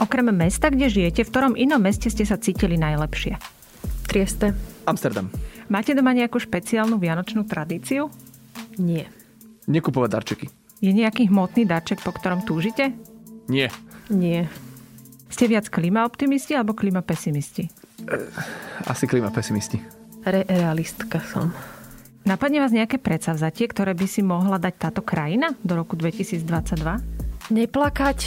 Okrem mesta, kde žijete, v ktorom inom meste ste sa cítili najlepšie? Trieste. Amsterdam. Máte doma nejakú špeciálnu vianočnú tradíciu? Nie. Nekupovať darčeky. Je nejaký hmotný darček, po ktorom túžite? Nie. Nie. Ste viac klimaoptimisti alebo klimapesimisti? Asi klima pesimisti. Re- realistka som. Napadne vás nejaké predsavzatie, ktoré by si mohla dať táto krajina do roku 2022? Neplakať.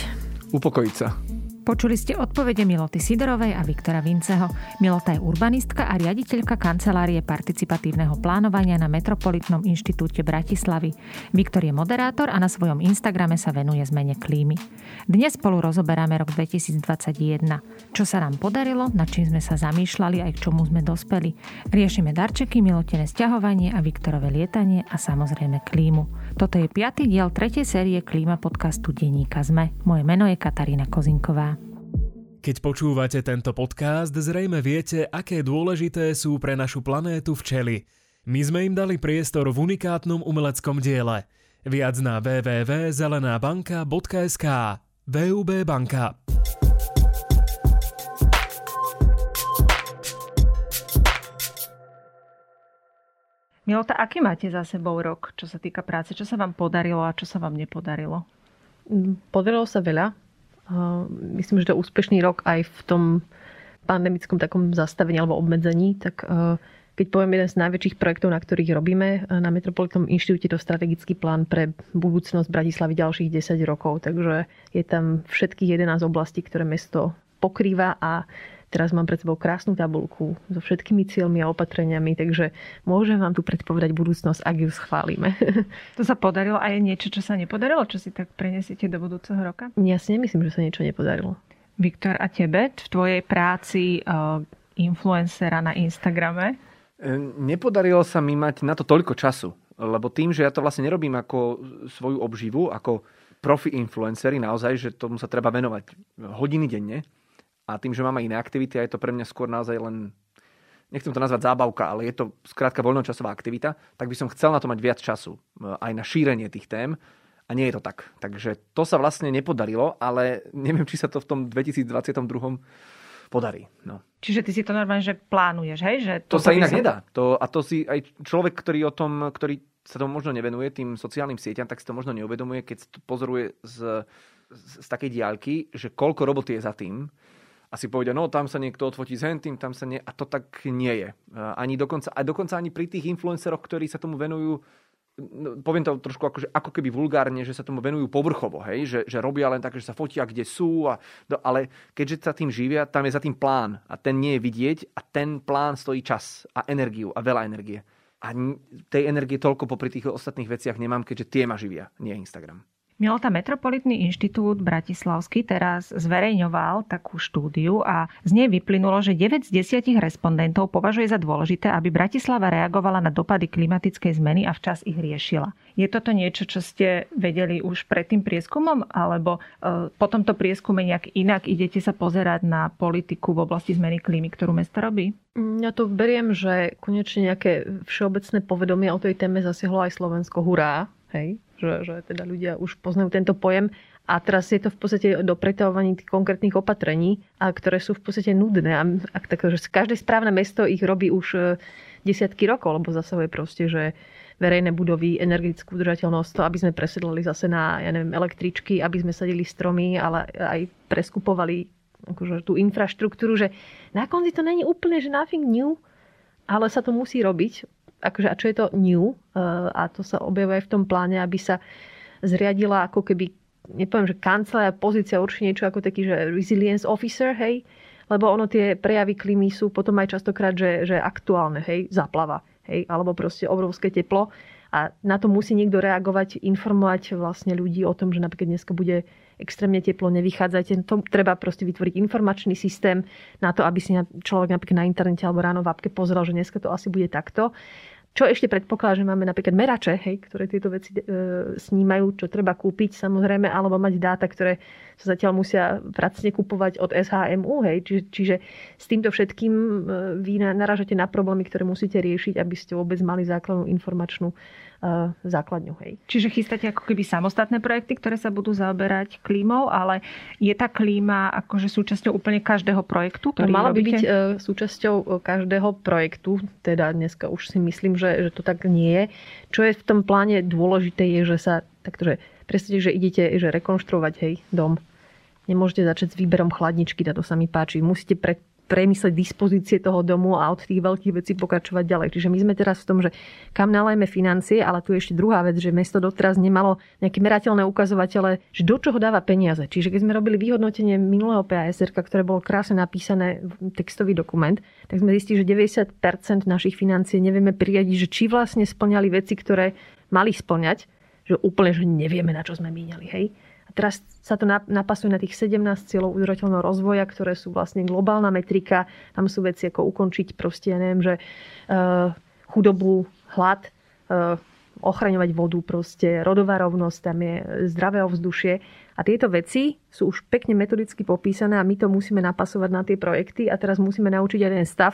Upokojiť sa. Počuli ste odpovede Miloty Sidorovej a Viktora Vinceho. Milota je urbanistka a riaditeľka kancelárie participatívneho plánovania na Metropolitnom inštitúte Bratislavy. Viktor je moderátor a na svojom Instagrame sa venuje zmene klímy. Dnes spolu rozoberáme rok 2021. Čo sa nám podarilo, nad čím sme sa zamýšľali aj k čomu sme dospeli. Riešime darčeky, Milotine sťahovanie a Viktorové lietanie a samozrejme klímu. Toto je piatý diel tretej série klíma podcastu Denníka ZME. Moje meno je Katarína Kozinková. Keď počúvate tento podcast, zrejme viete, aké dôležité sú pre našu planétu včely. My sme im dali priestor v unikátnom umeleckom diele. Viac na www.zelenabanka.sk VUB banka. Milota, aký máte za sebou rok, čo sa týka práce? Čo sa vám podarilo a čo sa vám nepodarilo? Podarilo sa veľa. Uh, Myslím, že to úspešný rok aj v tom pandemickom takom zastavení alebo obmedzení. Tak uh, keď poviem jeden z najväčších projektov, na ktorých robíme uh, na Metropolitnom inštitúte, to strategický plán pre budúcnosť Bratislavy ďalších 10 rokov. Takže je tam všetkých 11 oblastí, ktoré mesto pokrýva a Teraz mám pred sebou krásnu tabulku so všetkými cieľmi a opatreniami, takže môžem vám tu predpovedať budúcnosť, ak ju schválime. To sa podarilo a je niečo, čo sa nepodarilo? Čo si tak prenesiete do budúceho roka? Ja si nemyslím, že sa niečo nepodarilo. Viktor, a tebe v tvojej práci uh, influencera na Instagrame? E, Nepodarilo sa mi mať na to toľko času, lebo tým, že ja to vlastne nerobím ako svoju obživu, ako profi influencery naozaj, že tomu sa treba venovať hodiny denne, a tým, že mám aj iné aktivity a je to pre mňa skôr naozaj len nechcem to nazvať zábavka, ale je to skrátka voľnočasová aktivita, tak by som chcel na to mať viac času. Aj na šírenie tých tém. A nie je to tak. Takže to sa vlastne nepodarilo, ale neviem, či sa to v tom 2022 podarí. No. Čiže ty si to normálne, že plánuješ, hej? Že To toto sa inak nedá. To, a to si aj človek, ktorý o tom, ktorý sa tomu možno nevenuje, tým sociálnym sieťam, tak si to možno neuvedomuje, keď to pozoruje z, z, z takej diaľky, že koľko roboty je za tým, a si povedia, no tam sa niekto odfotí s hentým, tam sa nie... A to tak nie je. Ani dokonca, a dokonca ani pri tých influenceroch, ktorí sa tomu venujú, no, poviem to trošku akože, ako keby vulgárne, že sa tomu venujú povrchovo, hej? Že, že robia len tak, že sa fotia, kde sú, a, do, ale keďže sa tým živia, tam je za tým plán a ten nie je vidieť a ten plán stojí čas a energiu a veľa energie. A tej energie toľko popri tých ostatných veciach nemám, keďže tie ma živia, nie Instagram. Milota Metropolitný inštitút Bratislavský teraz zverejňoval takú štúdiu a z nej vyplynulo, že 9 z 10 respondentov považuje za dôležité, aby Bratislava reagovala na dopady klimatickej zmeny a včas ich riešila. Je toto niečo, čo ste vedeli už pred tým prieskumom, alebo e, po tomto prieskume nejak inak idete sa pozerať na politiku v oblasti zmeny klímy, ktorú mesto robí? Ja to beriem, že konečne nejaké všeobecné povedomie o tej téme zasiahlo aj Slovensko. Hurá! Hej? Že, že teda ľudia už poznajú tento pojem. A teraz je to v podstate do pretavovaní tých konkrétnych opatrení, a ktoré sú v podstate nudné. A, a tak, že každé správne mesto ich robí už e, desiatky rokov, lebo zasahuje proste, že verejné budovy, energetickú udržateľnosť, to, aby sme presedlali zase na ja neviem, električky, aby sme sadili stromy, ale aj preskupovali akože, tú infraštruktúru, že na konci to není úplne, že nothing new, ale sa to musí robiť akože, a čo je to new, uh, a to sa objavuje v tom pláne, aby sa zriadila ako keby, nepoviem, že kancelária, pozícia určite niečo ako taký, že resilience officer, hej, lebo ono tie prejavy klímy sú potom aj častokrát, že, že aktuálne, hej, zaplava, hej, alebo proste obrovské teplo. A na to musí niekto reagovať, informovať vlastne ľudí o tom, že napríklad dneska bude extrémne teplo, nevychádzajte. To treba proste vytvoriť informačný systém na to, aby si človek napríklad na internete alebo ráno v apke pozeral, že dneska to asi bude takto. Čo ešte predpokladá, že máme napríklad merače, hej, ktoré tieto veci e, snímajú, čo treba kúpiť samozrejme, alebo mať dáta, ktoré sa zatiaľ musia pracne kupovať od SHMU. Hej. Čiže, čiže s týmto všetkým e, vy narážate na problémy, ktoré musíte riešiť, aby ste vôbec mali základnú informačnú základňu. Hej. Čiže chystáte ako keby samostatné projekty, ktoré sa budú zaoberať klímou, ale je tá klíma akože súčasťou úplne každého projektu, ktorý no, mala by byť e, súčasťou e, každého projektu, teda dneska už si myslím, že, že to tak nie je. Čo je v tom pláne dôležité je, že sa takto, že predstavte, že idete že rekonštruovať hej, dom. Nemôžete začať s výberom chladničky, to sa mi páči. Musíte pre, premysleť dispozície toho domu a od tých veľkých vecí pokračovať ďalej. Čiže my sme teraz v tom, že kam nalajme financie, ale tu je ešte druhá vec, že mesto doteraz nemalo nejaké merateľné ukazovatele, že do čoho dáva peniaze. Čiže keď sme robili vyhodnotenie minulého PASR, ktoré bolo krásne napísané textový dokument, tak sme zistili, že 90% našich financií nevieme prijadiť, že či vlastne splňali veci, ktoré mali splňať, že úplne, že nevieme, na čo sme míňali. Hej? Teraz sa to napasuje na tých 17 cieľov udržateľného rozvoja, ktoré sú vlastne globálna metrika. Tam sú veci ako ukončiť proste, ja neviem, že uh, chudobu, hlad, uh, ochraňovať vodu, proste rodová rovnosť, tam je zdravé ovzdušie. A tieto veci sú už pekne metodicky popísané a my to musíme napasovať na tie projekty a teraz musíme naučiť aj ten stav,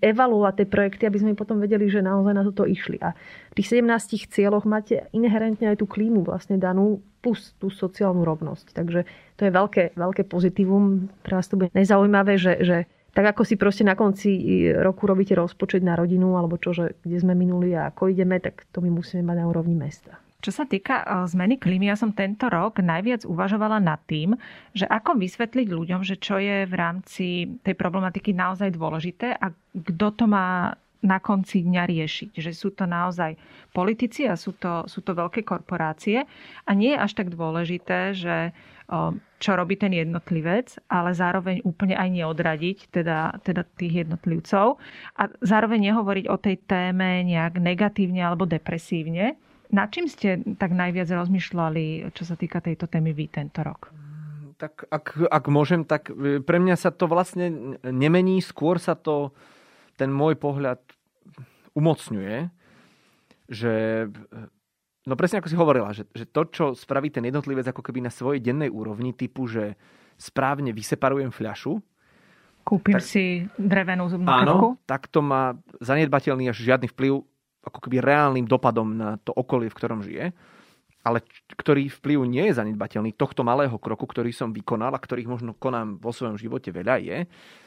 evaluovať tie projekty, aby sme potom vedeli, že naozaj na toto išli. A v tých 17 cieľoch máte inherentne aj tú klímu vlastne danú plus tú sociálnu rovnosť. Takže to je veľké, veľké pozitívum. Pre nás to bude nezaujímavé, že, že tak ako si proste na konci roku robíte rozpočet na rodinu alebo čo, že kde sme minuli a ako ideme, tak to my musíme mať na úrovni mesta. Čo sa týka e, zmeny klímy, ja som tento rok najviac uvažovala nad tým, že ako vysvetliť ľuďom, že čo je v rámci tej problematiky naozaj dôležité a kto to má na konci dňa riešiť. Že sú to naozaj politici a sú to, sú to veľké korporácie. A nie je až tak dôležité, že čo robí ten jednotlivec, ale zároveň úplne aj neodradiť teda, teda tých jednotlivcov. A zároveň nehovoriť o tej téme nejak negatívne alebo depresívne, na čím ste tak najviac rozmýšľali, čo sa týka tejto témy vy tento rok? Tak ak, ak môžem, tak e, pre mňa sa to vlastne nemení, skôr sa to, ten môj pohľad umocňuje, že no presne ako si hovorila, že, že to, čo spraví ten jednotlivec ako keby na svojej dennej úrovni, typu, že správne vyseparujem fľašu, Kúpim tak, si drevenú zubnú áno, kapku. tak to má zanedbateľný až žiadny vplyv ako keby reálnym dopadom na to okolie, v ktorom žije, ale ktorý vplyv nie je zanedbateľný tohto malého kroku, ktorý som vykonal a ktorých možno konám vo svojom živote veľa, je,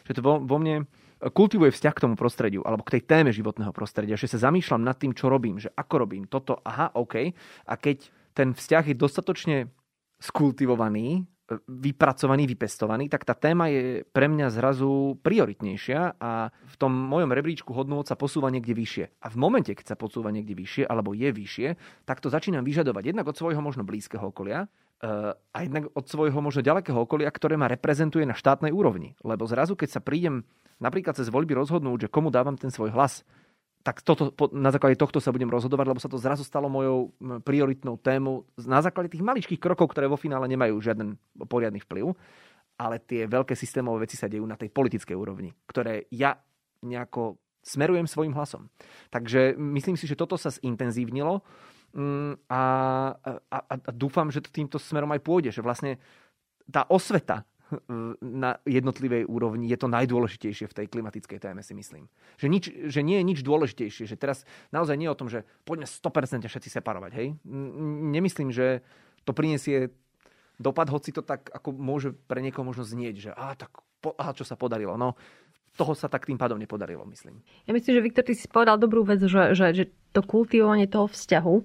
že to vo, vo mne kultivuje vzťah k tomu prostrediu alebo k tej téme životného prostredia, že sa zamýšľam nad tým, čo robím, že ako robím toto, aha, OK. A keď ten vzťah je dostatočne skultivovaný, vypracovaný, vypestovaný, tak tá téma je pre mňa zrazu prioritnejšia a v tom mojom rebríčku hodnôt sa posúva niekde vyššie. A v momente, keď sa posúva niekde vyššie alebo je vyššie, tak to začínam vyžadovať jednak od svojho možno blízkeho okolia, eh, a jednak od svojho možno ďalekého okolia, ktoré ma reprezentuje na štátnej úrovni. Lebo zrazu, keď sa prídem napríklad cez voľby rozhodnúť, že komu dávam ten svoj hlas, tak toto, na základe tohto sa budem rozhodovať, lebo sa to zrazu stalo mojou prioritnou tému na základe tých maličkých krokov, ktoré vo finále nemajú žiaden poriadny vplyv, ale tie veľké systémové veci sa dejú na tej politickej úrovni, ktoré ja nejako smerujem svojim hlasom. Takže myslím si, že toto sa zintenzívnilo mm, a, a, a dúfam, že to týmto smerom aj pôjde, že vlastne tá osveta na jednotlivej úrovni je to najdôležitejšie v tej klimatickej téme, si myslím. Že, nič, že nie je nič dôležitejšie, že teraz naozaj nie je o tom, že poďme 100% všetci separovať. Hej? Nemyslím, že to prinesie dopad, hoci to tak ako môže pre niekoho možno znieť, že á, tak po, aha, čo sa podarilo. No, toho sa tak tým pádom nepodarilo, myslím. Ja myslím, že Viktor, ty si povedal dobrú vec, že, že, že to kultivovanie toho vzťahu,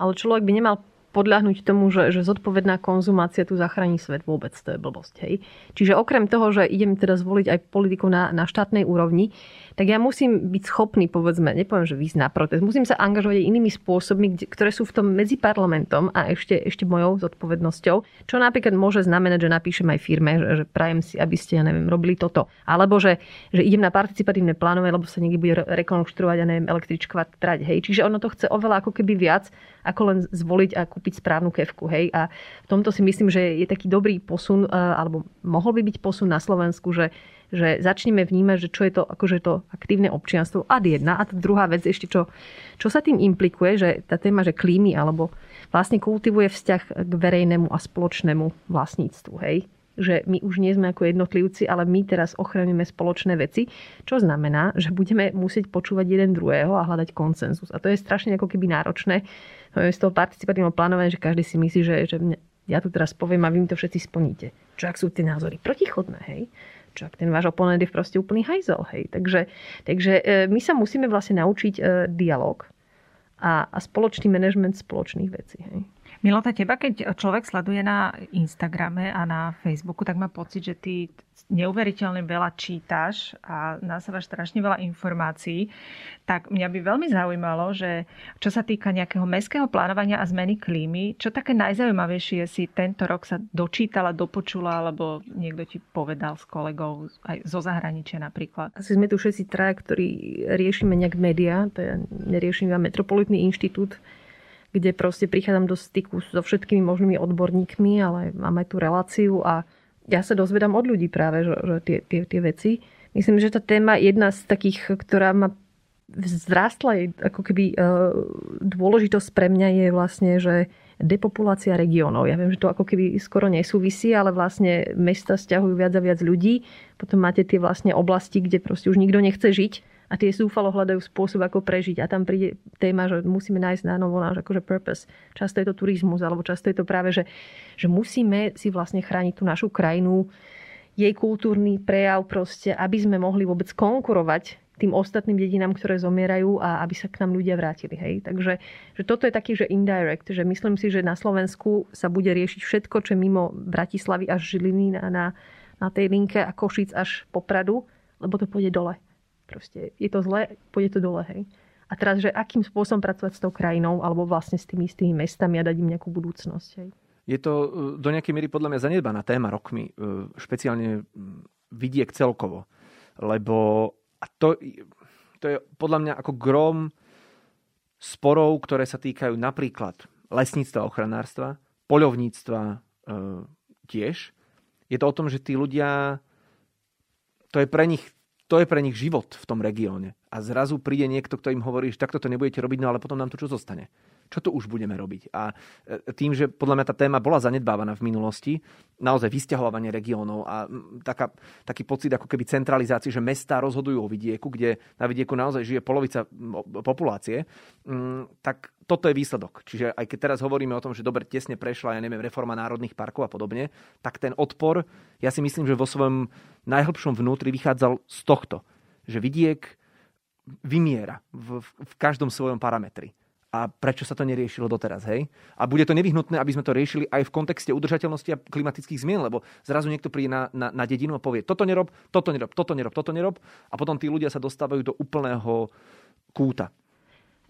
ale človek by nemal podľahnuť tomu, že, že zodpovedná konzumácia tu zachráni svet vôbec, to je blbosť. Hej. Čiže okrem toho, že idem teda zvoliť aj politiku na, na štátnej úrovni, tak ja musím byť schopný, povedzme, nepoviem, že výsť na protest, musím sa angažovať aj inými spôsobmi, ktoré sú v tom medzi parlamentom a ešte, ešte mojou zodpovednosťou, čo napríklad môže znamenať, že napíšem aj firme, že, že prajem si, aby ste, ja neviem, robili toto. Alebo že, že idem na participatívne plánové, lebo sa niekde bude rekonštruovať, ja neviem, električková trať. Hej. Čiže ono to chce oveľa ako keby viac, ako len zvoliť a kúpiť správnu kevku. Hej. A v tomto si myslím, že je taký dobrý posun, e, alebo mohol by byť posun na Slovensku, že že začneme vnímať, že čo je to akože to aktívne občianstvo ad jedna. A druhá vec ešte, čo, čo sa tým implikuje, že tá téma, že klímy alebo vlastne kultivuje vzťah k verejnému a spoločnému vlastníctvu. Hej? Že my už nie sme ako jednotlivci, ale my teraz ochraňujeme spoločné veci, čo znamená, že budeme musieť počúvať jeden druhého a hľadať konsenzus. A to je strašne ako keby náročné z toho participatívneho plánovania, že každý si myslí, že, že ja tu teraz poviem a vy mi to všetci splníte. Čo ak sú tie názory protichodné, hej? Čo ak ten váš oponent je proste úplný hajzel, hej? Takže, takže e, my sa musíme vlastne naučiť e, dialog a, a spoločný manažment spoločných vecí, hej? Milota, teba, keď človek sleduje na Instagrame a na Facebooku, tak má pocit, že ty neuveriteľne veľa čítaš a nasávaš strašne veľa informácií. Tak mňa by veľmi zaujímalo, že čo sa týka nejakého mestského plánovania a zmeny klímy, čo také najzaujímavejšie si tento rok sa dočítala, dopočula, alebo niekto ti povedal s kolegou aj zo zahraničia napríklad? Asi sme tu všetci traja, ktorí riešime nejak médiá, to ja neriešim iba Metropolitný inštitút, kde proste prichádzam do styku so všetkými možnými odborníkmi, ale máme tú reláciu a ja sa dozvedám od ľudí práve, že, že tie, tie, tie veci. Myslím, že tá téma jedna z takých, ktorá ma vzrástla, ako keby e, dôležitosť pre mňa je vlastne, že depopulácia regiónov. Ja viem, že to ako keby skoro nesúvisí, ale vlastne mesta stiahujú viac a viac ľudí. Potom máte tie vlastne oblasti, kde proste už nikto nechce žiť a tie zúfalo hľadajú spôsob, ako prežiť. A tam príde téma, že musíme nájsť na novo náš akože purpose. Často je to turizmus, alebo často je to práve, že, že musíme si vlastne chrániť tú našu krajinu, jej kultúrny prejav proste, aby sme mohli vôbec konkurovať tým ostatným dedinám, ktoré zomierajú a aby sa k nám ľudia vrátili. Hej? Takže že toto je taký, že indirect, že myslím si, že na Slovensku sa bude riešiť všetko, čo mimo Bratislavy až Žiliny na, na, na tej linke a Košic až po Pradu, lebo to pôjde dole. Proste je to zle, pôjde to dole, hej. A teraz, že akým spôsobom pracovať s tou krajinou alebo vlastne s tými istými mestami a dať im nejakú budúcnosť. Hej. Je to e, do nejakej miery podľa mňa zanedbaná téma rokmi, e, špeciálne vidiek celkovo. Lebo a to, to je podľa mňa ako grom sporov, ktoré sa týkajú napríklad lesníctva, ochranárstva, poľovníctva e, tiež. Je to o tom, že tí ľudia, to je pre nich to je pre nich život v tom regióne. A zrazu príde niekto, kto im hovorí, že takto to nebudete robiť, no ale potom nám to čo zostane čo to už budeme robiť. A e, tým, že podľa mňa tá téma bola zanedbávaná v minulosti, naozaj vysťahovanie regiónov a taká, taký pocit ako keby centralizácie, že mestá rozhodujú o vidieku, kde na vidieku naozaj žije polovica populácie, tak toto je výsledok. Čiže aj keď teraz hovoríme o tom, že dobre, tesne prešla, ja neviem, reforma národných parkov a podobne, tak ten odpor, ja si myslím, že vo svojom najhlbšom vnútri vychádzal z tohto, že vidiek vymiera v, v každom svojom parametri a prečo sa to neriešilo doteraz, hej? A bude to nevyhnutné, aby sme to riešili aj v kontexte udržateľnosti a klimatických zmien, lebo zrazu niekto príde na, na, na dedinu a povie, toto nerob, toto nerob, toto nerob, toto nerob a potom tí ľudia sa dostávajú do úplného kúta.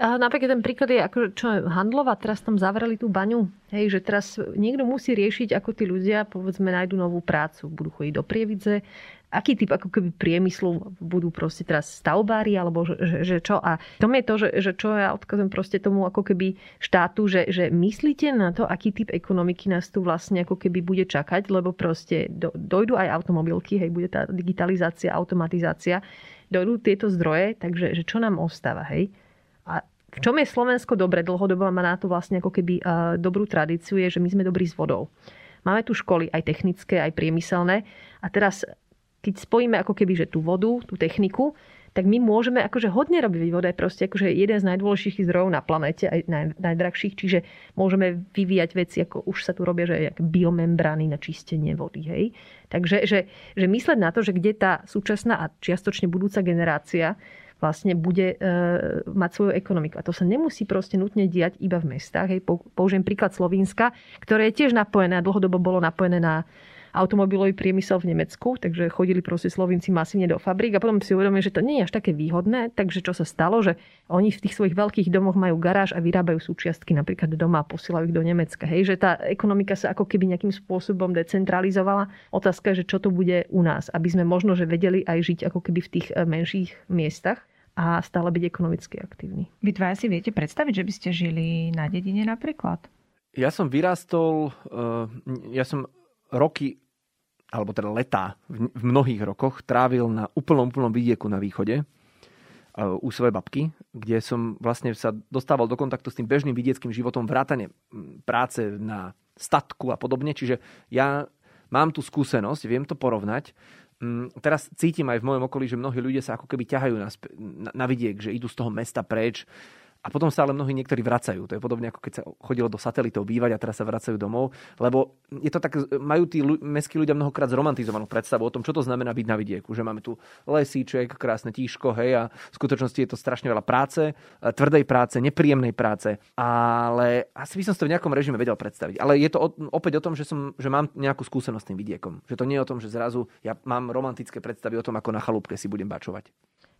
Napríklad ten príklad je, ako čo handlova, teraz tam zavreli tú baňu. Hej, že teraz niekto musí riešiť, ako tí ľudia, povedzme, nájdu novú prácu. Budú chodiť do Prievidze, aký typ ako keby priemyslu budú proste teraz stavbári, alebo že, že, že čo. A to je to, že, že čo ja odkazujem proste tomu ako keby štátu, že, že myslíte na to, aký typ ekonomiky nás tu vlastne ako keby bude čakať, lebo proste do, dojdu aj automobilky, hej, bude tá digitalizácia, automatizácia, dojdú tieto zdroje, takže že čo nám ostáva, hej. V čom je Slovensko dobre, dlhodobo má na to vlastne ako keby uh, dobrú tradíciu, je, že my sme dobrí s vodou. Máme tu školy aj technické, aj priemyselné. A teraz keď spojíme ako keby že tú vodu, tú techniku, tak my môžeme akože hodne robiť. Voda je proste akože jeden z najdôležitejších zdrojov na planete, aj naj, najdrahších, čiže môžeme vyvíjať veci, ako už sa tu robia, že jak biomembrány na čistenie vody. Hej? Takže že, že mysleť na to, že kde tá súčasná a čiastočne budúca generácia vlastne bude e, mať svoju ekonomiku. A to sa nemusí proste nutne diať iba v mestách. Hej. Použijem príklad Slovenska, ktoré je tiež napojené a dlhodobo bolo napojené na automobilový priemysel v Nemecku, takže chodili proste Slovinci masívne do fabrík a potom si uvedomili, že to nie je až také výhodné, takže čo sa stalo, že oni v tých svojich veľkých domoch majú garáž a vyrábajú súčiastky napríklad doma a posielajú ich do Nemecka. Hej, že tá ekonomika sa ako keby nejakým spôsobom decentralizovala. Otázka je, že čo to bude u nás, aby sme možno, že vedeli aj žiť ako keby v tých eh, menších miestach a stále byť ekonomicky aktívni. Vy dvaja si viete predstaviť, že by ste žili na dedine napríklad? Ja som vyrástol, eh, ja som roky alebo teda letá v, v mnohých rokoch trávil na úplnom, úplnom vidieku na východe u svojej babky, kde som vlastne sa dostával do kontaktu s tým bežným vidieckým životom, vrátane práce na statku a podobne. Čiže ja mám tú skúsenosť, viem to porovnať. Teraz cítim aj v mojom okolí, že mnohí ľudia sa ako keby ťahajú na, na, na vidiek, že idú z toho mesta preč, a potom sa ale mnohí niektorí vracajú. To je podobne ako keď sa chodilo do satelitov bývať a teraz sa vracajú domov, lebo je to tak, majú tí mestskí ľudia mnohokrát zromantizovanú predstavu o tom, čo to znamená byť na vidieku. Že máme tu lesíček, krásne tíško, hej, a v skutočnosti je to strašne veľa práce, tvrdej práce, nepríjemnej práce, ale asi by som si to v nejakom režime vedel predstaviť. Ale je to opäť o tom, že, som, že mám nejakú skúsenosť s tým vidiekom. Že to nie je o tom, že zrazu ja mám romantické predstavy o tom, ako na chalúbke si budem bačovať.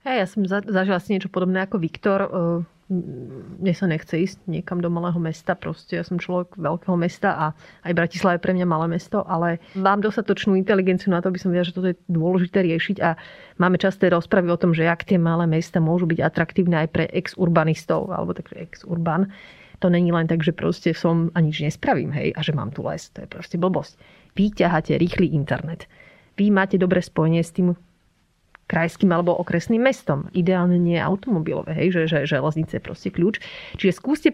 Hej, ja som zažila si niečo podobné ako Viktor mne sa nechce ísť niekam do malého mesta. Proste ja som človek veľkého mesta a aj Bratislava je pre mňa malé mesto, ale mám dostatočnú inteligenciu na to, aby som vedela, že toto je dôležité riešiť a máme časté rozpravy o tom, že ak tie malé mesta môžu byť atraktívne aj pre ex-urbanistov alebo tak ex-urban. To není len tak, že proste som a nič nespravím, hej, a že mám tu les. To je proste blbosť. Vy ťaháte rýchly internet. Vy máte dobré spojenie s tým krajským alebo okresným mestom. Ideálne nie automobilové, hej, že, že železnice je proste kľúč. Čiže skúste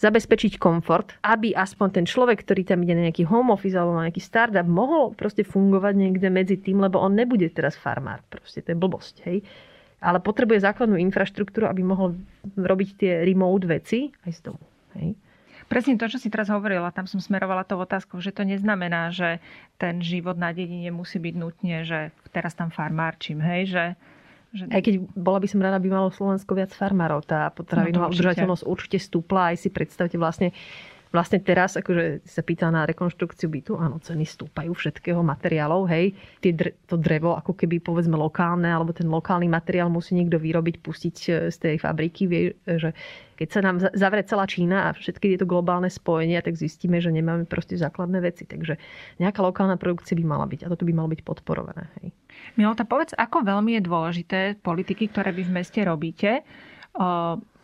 zabezpečiť komfort, aby aspoň ten človek, ktorý tam ide na nejaký home office alebo na nejaký startup, mohol proste fungovať niekde medzi tým, lebo on nebude teraz farmár. Proste to je blbosť, hej. Ale potrebuje základnú infraštruktúru, aby mohol robiť tie remote veci aj z domu. Hej. Presne to, čo si teraz hovorila, tam som smerovala tou otázkou, že to neznamená, že ten život na dedine musí byť nutne, že teraz tam farmárčim, hej, že že... Aj keď bola by som rada, aby malo Slovensko viac farmárov, tá potravinová no udržateľnosť určite stúpla. Aj si predstavte vlastne, vlastne teraz, akože sa pýta na rekonštrukciu bytu, áno, ceny stúpajú všetkého materiálov, hej. Tie to drevo ako keby povedzme lokálne, alebo ten lokálny materiál musí niekto vyrobiť, pustiť e, z tej fabriky, vie, že keď sa nám zavrie celá Čína a všetky tieto globálne spojenia, tak zistíme, že nemáme proste základné veci. Takže nejaká lokálna produkcia by mala byť a toto by malo byť podporované. Hej. Milota, povedz, ako veľmi je dôležité politiky, ktoré vy v meste robíte,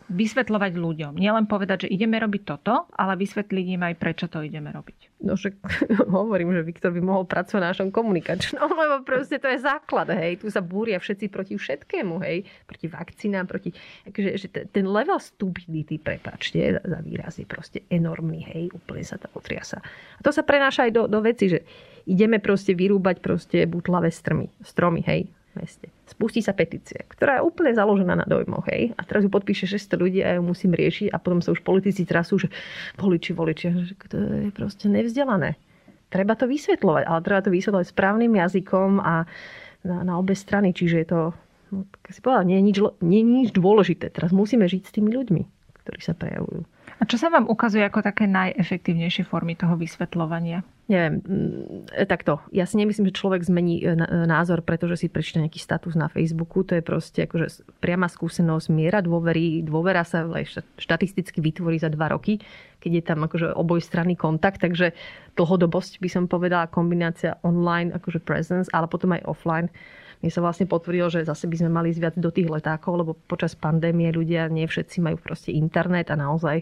vysvetľovať ľuďom. Nielen povedať, že ideme robiť toto, ale vysvetliť im aj, prečo to ideme robiť. No však hovorím, že Viktor by mohol pracovať na našom komunikačnom, lebo proste to je základ, hej. Tu sa búria všetci proti všetkému, hej. Proti vakcínám, proti... Akože, že ten level stupidity, prepačte, za výraz je proste enormný, hej. Úplne sa to otriasa. A to sa prenáša aj do, do veci, že ideme proste vyrúbať proste butlavé strmy, stromy, hej meste. Spustí sa petícia, ktorá je úplne založená na dojmoch. Hej? A teraz ju podpíše 600 ľudí a ju musím riešiť a potom sa už politici trasú, že voliči, voliči, že to je proste nevzdelané. Treba to vysvetľovať, ale treba to vysvetľovať správnym jazykom a na, na obe strany. Čiže je to, no, si povedal, nie je, nič, nie je nič dôležité. Teraz musíme žiť s tými ľuďmi, ktorí sa prejavujú. A čo sa vám ukazuje ako také najefektívnejšie formy toho vysvetľovania? Neviem, mm, takto. Ja si nemyslím, že človek zmení e, e, názor, pretože si prečíta nejaký status na Facebooku. To je proste akože priama skúsenosť, miera dôvery. Dôvera sa štatisticky vytvorí za dva roky, keď je tam akože obojstranný kontakt. Takže dlhodobosť by som povedala kombinácia online, akože presence, ale potom aj offline mne sa vlastne potvrdilo, že zase by sme mali zviať do tých letákov, lebo počas pandémie ľudia nie všetci majú proste internet a naozaj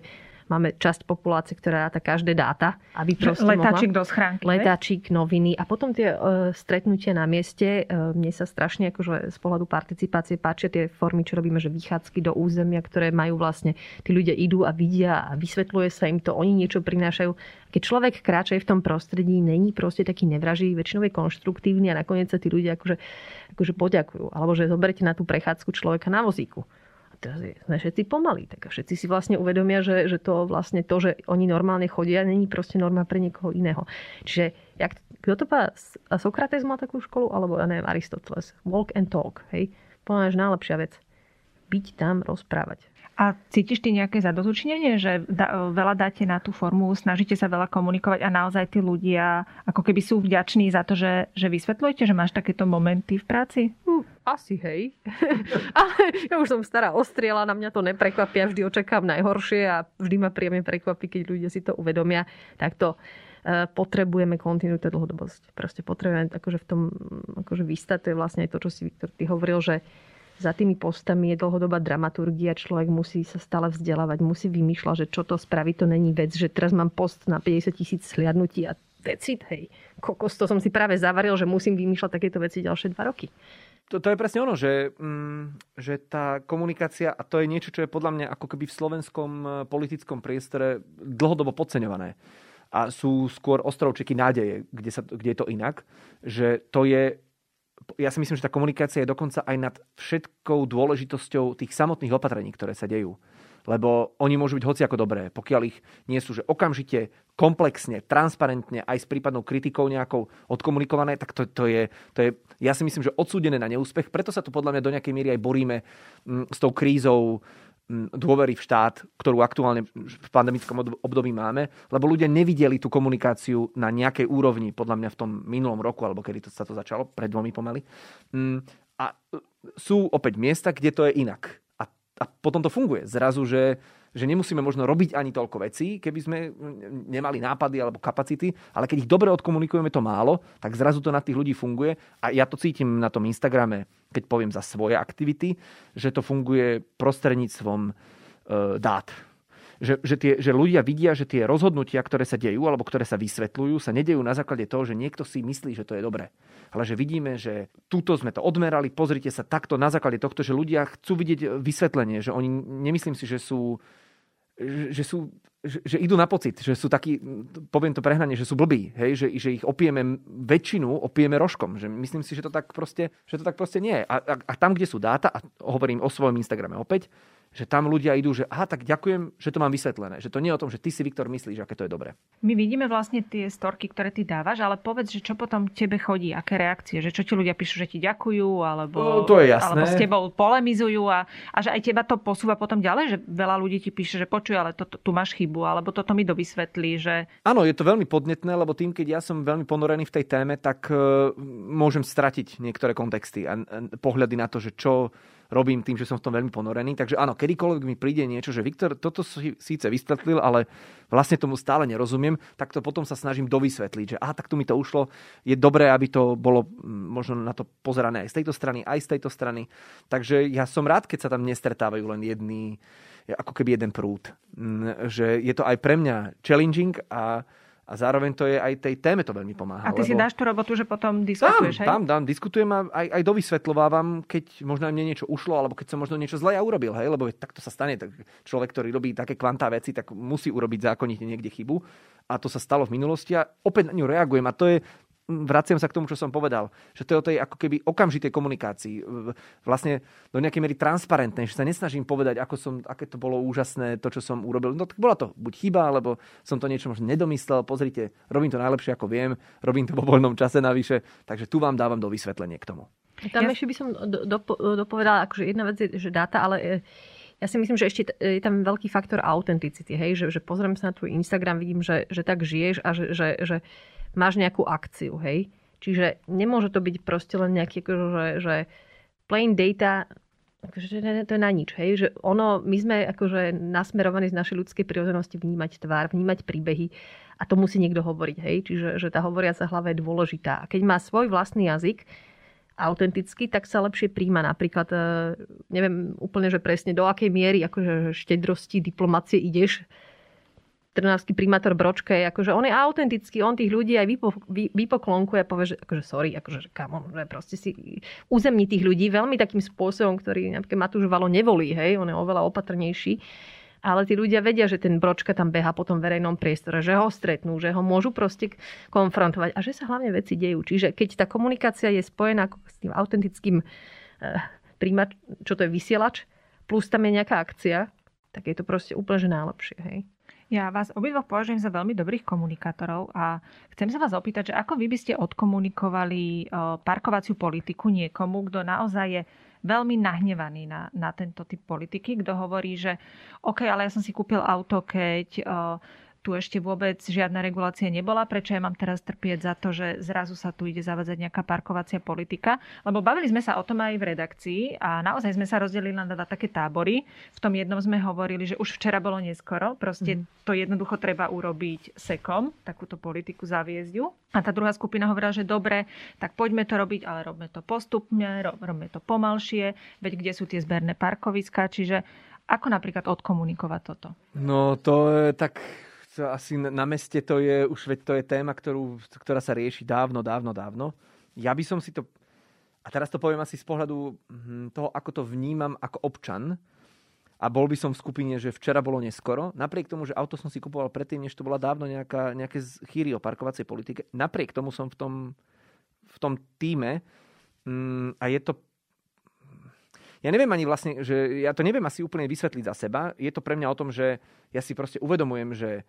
máme časť populácie, ktorá ráta každé dáta. Aby letáčik mohla, do schránky. Letáčik, noviny a potom tie uh, stretnutia na mieste. Uh, mne sa strašne akože z pohľadu participácie páčia tie formy, čo robíme, že vychádzky do územia, ktoré majú vlastne, tí ľudia idú a vidia a vysvetľuje sa im to, oni niečo prinášajú. Keď človek kráča v tom prostredí, není proste taký nevraživý, väčšinou je konštruktívny a nakoniec sa tí ľudia akože akože poďakujú. Alebo že zoberte na tú prechádzku človeka na vozíku. Teraz sme všetci pomalí. Tak a všetci si vlastne uvedomia, že, že to vlastne to, že oni normálne chodia, není proste norma pre niekoho iného. Čiže jak, kto to pá, Sokrates má takú školu? Alebo ja neviem, Aristoteles. Walk and talk. Hej? Že najlepšia vec. Byť tam, rozprávať. A cítiš ty nejaké zadozučnenie, že da, veľa dáte na tú formu, snažíte sa veľa komunikovať a naozaj tí ľudia ako keby sú vďační za to, že, že vysvetľujete, že máš takéto momenty v práci? Hm, asi, hej. Ale ja už som stará ostriela, na mňa to neprekvapí, ja vždy očakám najhoršie a vždy ma príjemne prekvapí, keď ľudia si to uvedomia. Tak to e, potrebujeme kontinuitu dlhodobosť. Proste potrebujeme akože v tom akože vystať, to je vlastne aj to, čo si Viktor ty hovoril, že za tými postami je dlhodobá dramaturgia, človek musí sa stále vzdelávať, musí vymýšľať, že čo to spraví, to není vec, že teraz mám post na 50 tisíc sliadnutí a decit, hej. Kokos, to som si práve zavaril, že musím vymýšľať takéto veci ďalšie dva roky. To, to je presne ono, že, mm, že tá komunikácia, a to je niečo, čo je podľa mňa ako keby v slovenskom e, politickom priestore dlhodobo podceňované. A sú skôr ostrovčeky nádeje, kde, sa, kde je to inak. Že to je ja si myslím, že tá komunikácia je dokonca aj nad všetkou dôležitosťou tých samotných opatrení, ktoré sa dejú lebo oni môžu byť hoci ako dobré, pokiaľ ich nie sú, že okamžite, komplexne, transparentne, aj s prípadnou kritikou nejakou odkomunikované, tak to, to, je, to je, ja si myslím, že odsúdené na neúspech. Preto sa tu podľa mňa do nejakej miery aj boríme mm, s tou krízou dôvery v štát, ktorú aktuálne v pandemickom období máme, lebo ľudia nevideli tú komunikáciu na nejakej úrovni, podľa mňa v tom minulom roku, alebo kedy to sa to začalo, pred dvomi pomaly. Mm, a e, sú opäť miesta, kde to je inak a potom to funguje. Zrazu, že, že nemusíme možno robiť ani toľko vecí, keby sme nemali nápady alebo kapacity, ale keď ich dobre odkomunikujeme to málo, tak zrazu to na tých ľudí funguje. A ja to cítim na tom Instagrame, keď poviem za svoje aktivity, že to funguje prostredníctvom e, dát že, že, tie, že ľudia vidia, že tie rozhodnutia, ktoré sa dejú alebo ktoré sa vysvetľujú, sa nedejú na základe toho, že niekto si myslí, že to je dobré. Ale že vidíme, že túto sme to odmerali, pozrite sa takto na základe tohto, že ľudia chcú vidieť vysvetlenie, že oni, nemyslím si, že sú že, sú, že, že idú na pocit, že sú takí, poviem to prehnanie, že sú blbí, hej, že, že ich opieme väčšinu, opieme rožkom. Že myslím si, že to tak proste, že to tak proste nie je. A, a, a tam, kde sú dáta, a hovorím o svojom Instagrame opäť, že tam ľudia idú, že aha, tak ďakujem, že to mám vysvetlené. Že to nie je o tom, že ty si Viktor myslíš, aké to je dobré. My vidíme vlastne tie storky, ktoré ty dávaš, ale povedz, že čo potom tebe chodí, aké reakcie, že čo ti ľudia píšu, že ti ďakujú, alebo, no, to je jasné. alebo s tebou polemizujú a, a že aj teba to posúva potom ďalej, že veľa ľudí ti píše, že počuj, ale to, to, tu máš chybu, alebo toto mi dovysvetlí, že... Áno, je to veľmi podnetné, lebo tým, keď ja som veľmi ponorený v tej téme, tak uh, môžem stratiť niektoré kontexty a, a pohľady na to, že čo robím tým, že som v tom veľmi ponorený. Takže áno, kedykoľvek mi príde niečo, že Viktor, toto si síce vysvetlil, ale vlastne tomu stále nerozumiem, tak to potom sa snažím dovysvetliť, že aha, tak tu mi to ušlo. Je dobré, aby to bolo mm, možno na to pozerané aj z tejto strany, aj z tejto strany. Takže ja som rád, keď sa tam nestretávajú len jedný, ako keby jeden prúd. Mm, že je to aj pre mňa challenging a a zároveň to je aj tej téme to veľmi pomáha. A ty lebo... si dáš tú robotu, že potom diskutuješ, hej? Dám, dám, diskutujem a aj, aj dovysvetľovávam, keď možno aj mne niečo ušlo, alebo keď som možno niečo zle ja urobil, hej? Lebo takto sa stane. Tak človek, ktorý robí také kvantá veci, tak musí urobiť zákonite niekde chybu. A to sa stalo v minulosti a opäť na ňu reagujem. A to je vraciam sa k tomu, čo som povedal, že to je o tej ako keby okamžitej komunikácii, vlastne do nejakej miery transparentnej, že sa nesnažím povedať, ako som, aké to bolo úžasné, to, čo som urobil. No tak bola to buď chyba, alebo som to niečo možno nedomyslel, pozrite, robím to najlepšie, ako viem, robím to vo voľnom čase navyše, takže tu vám dávam do vysvetlenie k tomu. Tam ja... ešte by som dopovedala, akože jedna vec je, že dáta, ale e, ja si myslím, že ešte je tam veľký faktor autenticity, hej? Že, že pozriem sa na tvoj Instagram, vidím, že, že tak žiješ a že, že, že máš nejakú akciu, hej. Čiže nemôže to byť proste len nejaký, akože, že, že plain data, akože to je na nič, hej. Že ono, my sme akože nasmerovaní z našej ľudskej prirodzenosti vnímať tvár, vnímať príbehy a to musí niekto hovoriť, hej. Čiže že tá hovoriaca hlava je dôležitá. A keď má svoj vlastný jazyk, autenticky, tak sa lepšie príjma. Napríklad, e, neviem úplne, že presne do akej miery akože štedrosti, diplomácie ideš, trnavský primátor Bročka je, akože on je autentický, on tých ľudí aj vypo, vy, vypoklonkuje a povie, že akože sorry, akože come on, že proste si uzemní tých ľudí veľmi takým spôsobom, ktorý napríklad Matúš Valo nevolí, hej, on je oveľa opatrnejší. Ale tí ľudia vedia, že ten bročka tam beha po tom verejnom priestore, že ho stretnú, že ho môžu proste konfrontovať a že sa hlavne veci dejú. Čiže keď tá komunikácia je spojená s tým autentickým eh, príjmač, čo to je vysielač, plus tam je nejaká akcia, tak je to proste úplne že najlepšie. Hej? Ja vás obidvoch považujem za veľmi dobrých komunikátorov a chcem sa vás opýtať, že ako vy by ste odkomunikovali parkovaciu politiku niekomu, kto naozaj je veľmi nahnevaný na, na tento typ politiky, kto hovorí, že OK, ale ja som si kúpil auto, keď tu ešte vôbec žiadna regulácia nebola, prečo ja mám teraz trpieť za to, že zrazu sa tu ide zavádzať nejaká parkovacia politika. Lebo bavili sme sa o tom aj v redakcii a naozaj sme sa rozdelili na dva také tábory. V tom jednom sme hovorili, že už včera bolo neskoro, proste mm. to jednoducho treba urobiť sekom, takúto politiku zaviesť ju. A tá druhá skupina hovorila, že dobre, tak poďme to robiť, ale robme to postupne, robme to pomalšie, veď kde sú tie zberné parkoviská, čiže ako napríklad odkomunikovať toto? No to je tak asi na meste to je, už veď to je téma, ktorú, ktorá sa rieši dávno, dávno, dávno. Ja by som si to, a teraz to poviem asi z pohľadu hm, toho, ako to vnímam ako občan, a bol by som v skupine, že včera bolo neskoro. Napriek tomu, že auto som si kupoval predtým, než to bola dávno nejaká, nejaké chýry o parkovacej politike, napriek tomu som v tom, v tom týme mm, a je to ja neviem ani vlastne, že ja to neviem asi úplne vysvetliť za seba. Je to pre mňa o tom, že ja si proste uvedomujem, že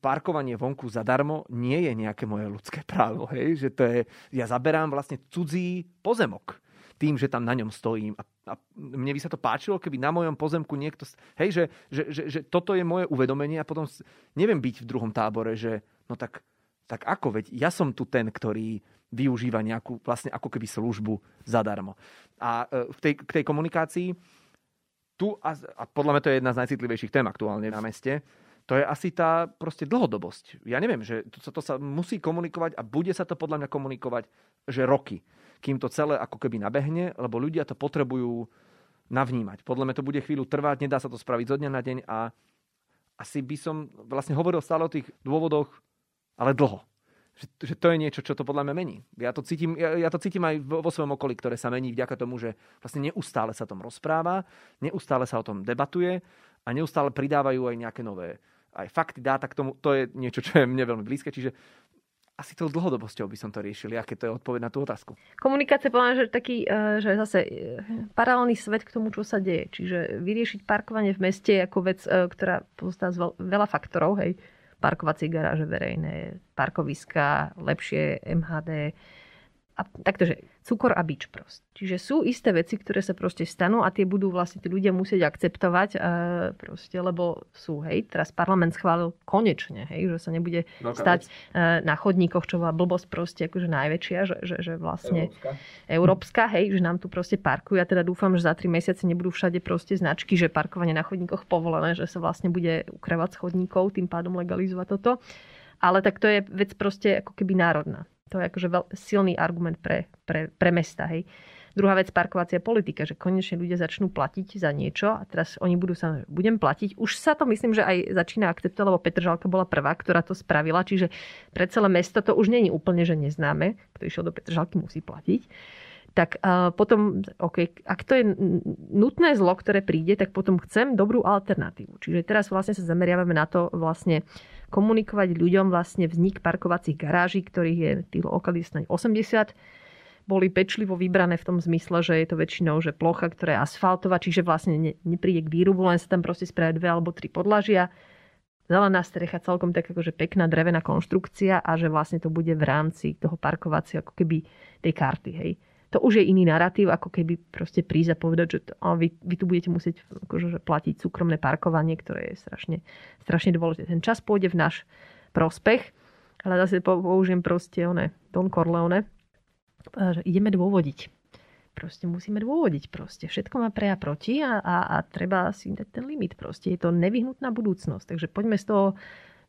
parkovanie vonku zadarmo nie je nejaké moje ľudské právo. Hej? Že to je, ja zaberám vlastne cudzí pozemok tým, že tam na ňom stojím. A, a mne by sa to páčilo, keby na mojom pozemku niekto... Hej, že, že, že, že toto je moje uvedomenie a potom neviem byť v druhom tábore, že no tak, tak ako, veď ja som tu ten, ktorý využíva nejakú vlastne ako keby službu zadarmo. A e, v tej, k tej komunikácii tu, a, a podľa mňa to je jedna z najcitlivejších tém aktuálne na meste, to je asi tá proste dlhodobosť. Ja neviem, že to, to sa musí komunikovať a bude sa to podľa mňa komunikovať, že roky, kým to celé ako keby nabehne, lebo ľudia to potrebujú navnímať. Podľa mňa to bude chvíľu trvať, nedá sa to spraviť zo dňa na deň a asi by som vlastne hovoril stále o tých dôvodoch, ale dlho že, že to je niečo, čo to podľa mňa mení. Ja to cítim, ja, ja to cítim aj vo, vo svojom okolí, ktoré sa mení vďaka tomu, že vlastne neustále sa o tom rozpráva, neustále sa o tom debatuje a neustále pridávajú aj nejaké nové aj fakty, dáta k tomu. To je niečo, čo je mne veľmi blízke. Čiže asi tou dlhodobosťou by som to riešil, aké to je odpoveď na tú otázku. Komunikácia povedala, že taký, e, že zase e, paralelný svet k tomu, čo sa deje. Čiže vyriešiť parkovanie v meste je ako vec, e, ktorá pozostáva z veľa faktorov, hej parkovacie garáže verejné, parkoviska, lepšie MHD, a taktože cukor a bič proste. Čiže sú isté veci, ktoré sa proste stanú a tie budú vlastne tí ľudia musieť akceptovať, proste, lebo sú, hej, teraz parlament schválil konečne, hej, že sa nebude no, stať uh, na chodníkoch, čo bola blbosť proste akože najväčšia, že, že, že vlastne európska. európska, hej, že nám tu proste parkujú. Ja teda dúfam, že za tri mesiace nebudú všade proste značky, že parkovanie na chodníkoch povolené, že sa vlastne bude ukravať z chodníkov, tým pádom legalizovať toto. Ale tak to je vec proste ako keby národná. To je akože veľ, silný argument pre, pre, pre mesta. Hej. Druhá vec, parkovacia politika, že konečne ľudia začnú platiť za niečo a teraz oni budú sa, budem platiť. Už sa to myslím, že aj začína akceptovať, lebo Petržalka bola prvá, ktorá to spravila, čiže pre celé mesto to už není úplne, že neznáme. Kto išiel do Petržalky, musí platiť tak uh, potom, okay, ak to je nutné zlo, ktoré príde, tak potom chcem dobrú alternatívu. Čiže teraz vlastne sa zameriavame na to vlastne komunikovať ľuďom vlastne vznik parkovacích garáží, ktorých je tých lokálnych 80 boli pečlivo vybrané v tom zmysle, že je to väčšinou že plocha, ktorá je asfaltová, čiže vlastne ne, nepríde k výrubu, len sa tam proste spravia dve alebo tri podlažia. Zelená strecha, celkom tak akože pekná drevená konštrukcia a že vlastne to bude v rámci toho parkovacieho ako keby tej karty, hej to už je iný narratív, ako keby proste prísť a povedať, že to, vy, vy tu budete musieť akože, platiť súkromné parkovanie, ktoré je strašne, strašne dôležité. Ten čas pôjde v náš prospech, ale zase použijem proste one, Don Corleone, že ideme dôvodiť. Proste musíme dôvodiť proste. Všetko má pre a proti a, a, a treba si dať ten limit proste. Je to nevyhnutná budúcnosť. Takže poďme z toho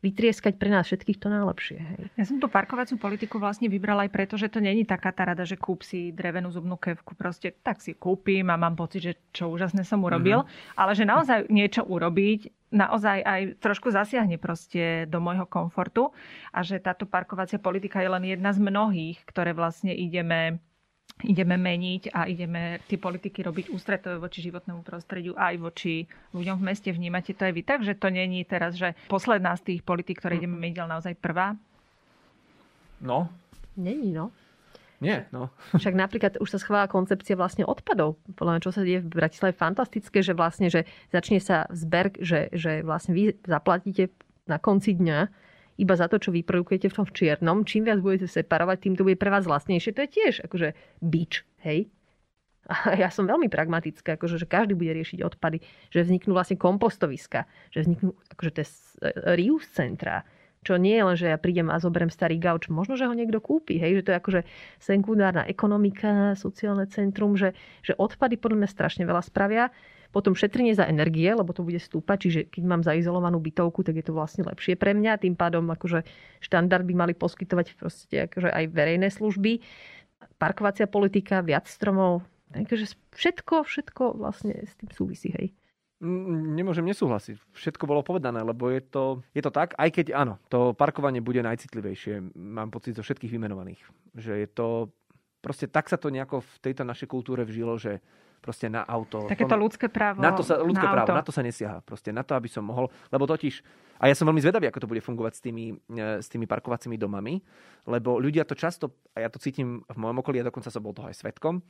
vytrieskať pre nás všetkých to najlepšie. Hej. Ja som tú parkovaciu politiku vlastne vybrala aj preto, že to není taká tá rada, že kúp si drevenú zubnú kevku, proste tak si kúpim a mám pocit, že čo úžasné som urobil, mm-hmm. ale že naozaj niečo urobiť, naozaj aj trošku zasiahne proste do môjho komfortu a že táto parkovacia politika je len jedna z mnohých, ktoré vlastne ideme ideme meniť a ideme tie politiky robiť ústretové voči životnému prostrediu aj voči ľuďom v meste. Vnímate to aj vy tak, že to není teraz, že posledná z tých politik, ktoré ideme meniť, ale naozaj prvá? No. Není, no. Nie, no. Však napríklad už sa schvála koncepcia vlastne odpadov. Podľa mňa, čo sa deje v Bratislave, fantastické, že vlastne, že začne sa zber, že, že vlastne vy zaplatíte na konci dňa iba za to, čo vyprodukujete v tom v čiernom. Čím viac budete separovať, tým to bude pre vás vlastnejšie. To je tiež akože bič, hej? A ja som veľmi pragmatická, akože, že každý bude riešiť odpady, že vzniknú vlastne kompostoviska, že vzniknú akože tie reuse centra, čo nie je len, že ja prídem a zoberiem starý gauč, možno, že ho niekto kúpi, hej, že to je akože sekundárna ekonomika, sociálne centrum, že, že odpady podľa mňa strašne veľa spravia potom šetrenie za energie, lebo to bude stúpať, čiže keď mám zaizolovanú bytovku, tak je to vlastne lepšie pre mňa. Tým pádom akože štandard by mali poskytovať proste akože aj verejné služby. Parkovacia politika, viac stromov, takže všetko, všetko vlastne s tým súvisí, hej. Nemôžem nesúhlasiť. Všetko bolo povedané, lebo je to, je to tak, aj keď áno, to parkovanie bude najcitlivejšie, mám pocit zo všetkých vymenovaných. Že je to, proste tak sa to nejako v tejto našej kultúre vžilo, že proste na auto. Takéto ľudské právo na to sa, ľudské na právo, auto. na to sa nesiaha. Proste na to, aby som mohol, lebo totiž, a ja som veľmi zvedavý, ako to bude fungovať s tými, e, s tými parkovacími domami, lebo ľudia to často, a ja to cítim v mojom okolí, a dokonca som bol toho aj svetkom,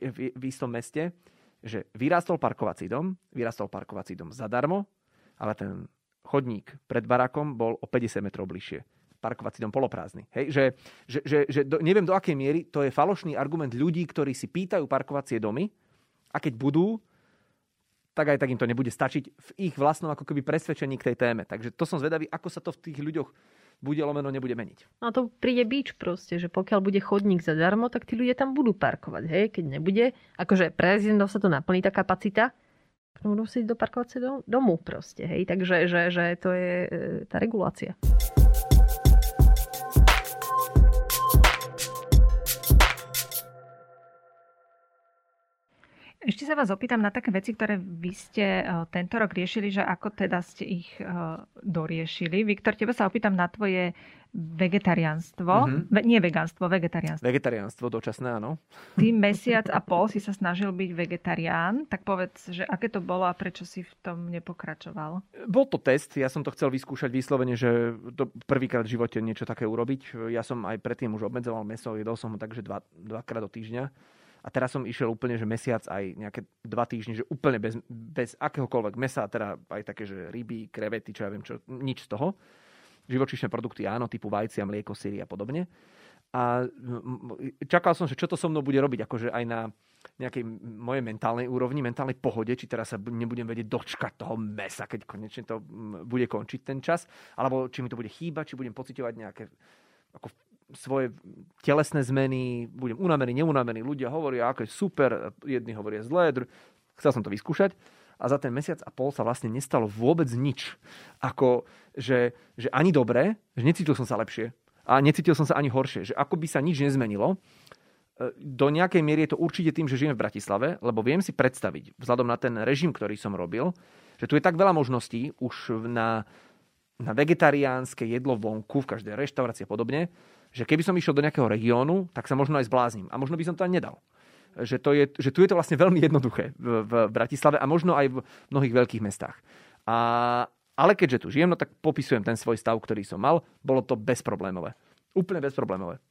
v, v istom meste, že vyrástol parkovací dom, vyrástol parkovací dom zadarmo, ale ten chodník pred barákom bol o 50 metrov bližšie parkovací dom poloprázdny. Hej? Že, že, že, že do, neviem do akej miery to je falošný argument ľudí, ktorí si pýtajú parkovacie domy a keď budú, tak aj tak im to nebude stačiť v ich vlastnom ako keby presvedčení k tej téme. Takže to som zvedavý, ako sa to v tých ľuďoch bude lomeno nebude meniť. No to príde bič proste, že pokiaľ bude chodník zadarmo, tak tí ľudia tam budú parkovať. Hej? Keď nebude, akože pre rezidentov sa to naplní tá kapacita, potom budú si do parkovacieho domu proste. Hej? Takže že, že to je e, tá regulácia. Ešte sa vás opýtam na také veci, ktoré vy ste uh, tento rok riešili, že ako teda ste ich uh, doriešili. Viktor, teba sa opýtam na tvoje vegetariánstvo. Mhm. Ve, nie vegánstvo, vegetariánstvo. Vegetariánstvo dočasné, áno. Ty mesiac a pol si sa snažil byť vegetarián, tak povedz, že aké to bolo a prečo si v tom nepokračoval? Bol to test, ja som to chcel vyskúšať vyslovene, že to prvýkrát v živote niečo také urobiť. Ja som aj predtým už obmedzoval meso, jedol som ho takže dva, dvakrát do týždňa. A teraz som išiel úplne, že mesiac aj nejaké dva týždne, že úplne bez, bez akéhokoľvek mesa, teda aj také, že ryby, krevety, čo ja viem, čo, nič z toho. Živočíšne produkty áno, typu vajcia, mlieko, syry a podobne. A čakal som, že čo to so mnou bude robiť, akože aj na nejakej mojej mentálnej úrovni, mentálnej pohode, či teraz sa nebudem vedieť dočkať toho mesa, keď konečne to bude končiť ten čas, alebo či mi to bude chýbať, či budem pocitovať nejaké ako svoje telesné zmeny, budem unavený, neunavený, ľudia hovoria, aké super, jedni hovoria zlé, dru... chcel som to vyskúšať a za ten mesiac a pol sa vlastne nestalo vôbec nič. Ako, že, že ani dobre, že necítil som sa lepšie a necítil som sa ani horšie, že ako by sa nič nezmenilo. E, do nejakej miery je to určite tým, že žijem v Bratislave, lebo viem si predstaviť, vzhľadom na ten režim, ktorý som robil, že tu je tak veľa možností už na, na vegetariánske jedlo vonku, v každej reštaurácii a podobne, že keby som išiel do nejakého regiónu, tak sa možno aj zbláznim. A možno by som to ani nedal. Že, to je, že tu je to vlastne veľmi jednoduché v, v Bratislave a možno aj v mnohých veľkých mestách. A, ale keďže tu žijem, no tak popisujem ten svoj stav, ktorý som mal. Bolo to bezproblémové. Úplne bezproblémové.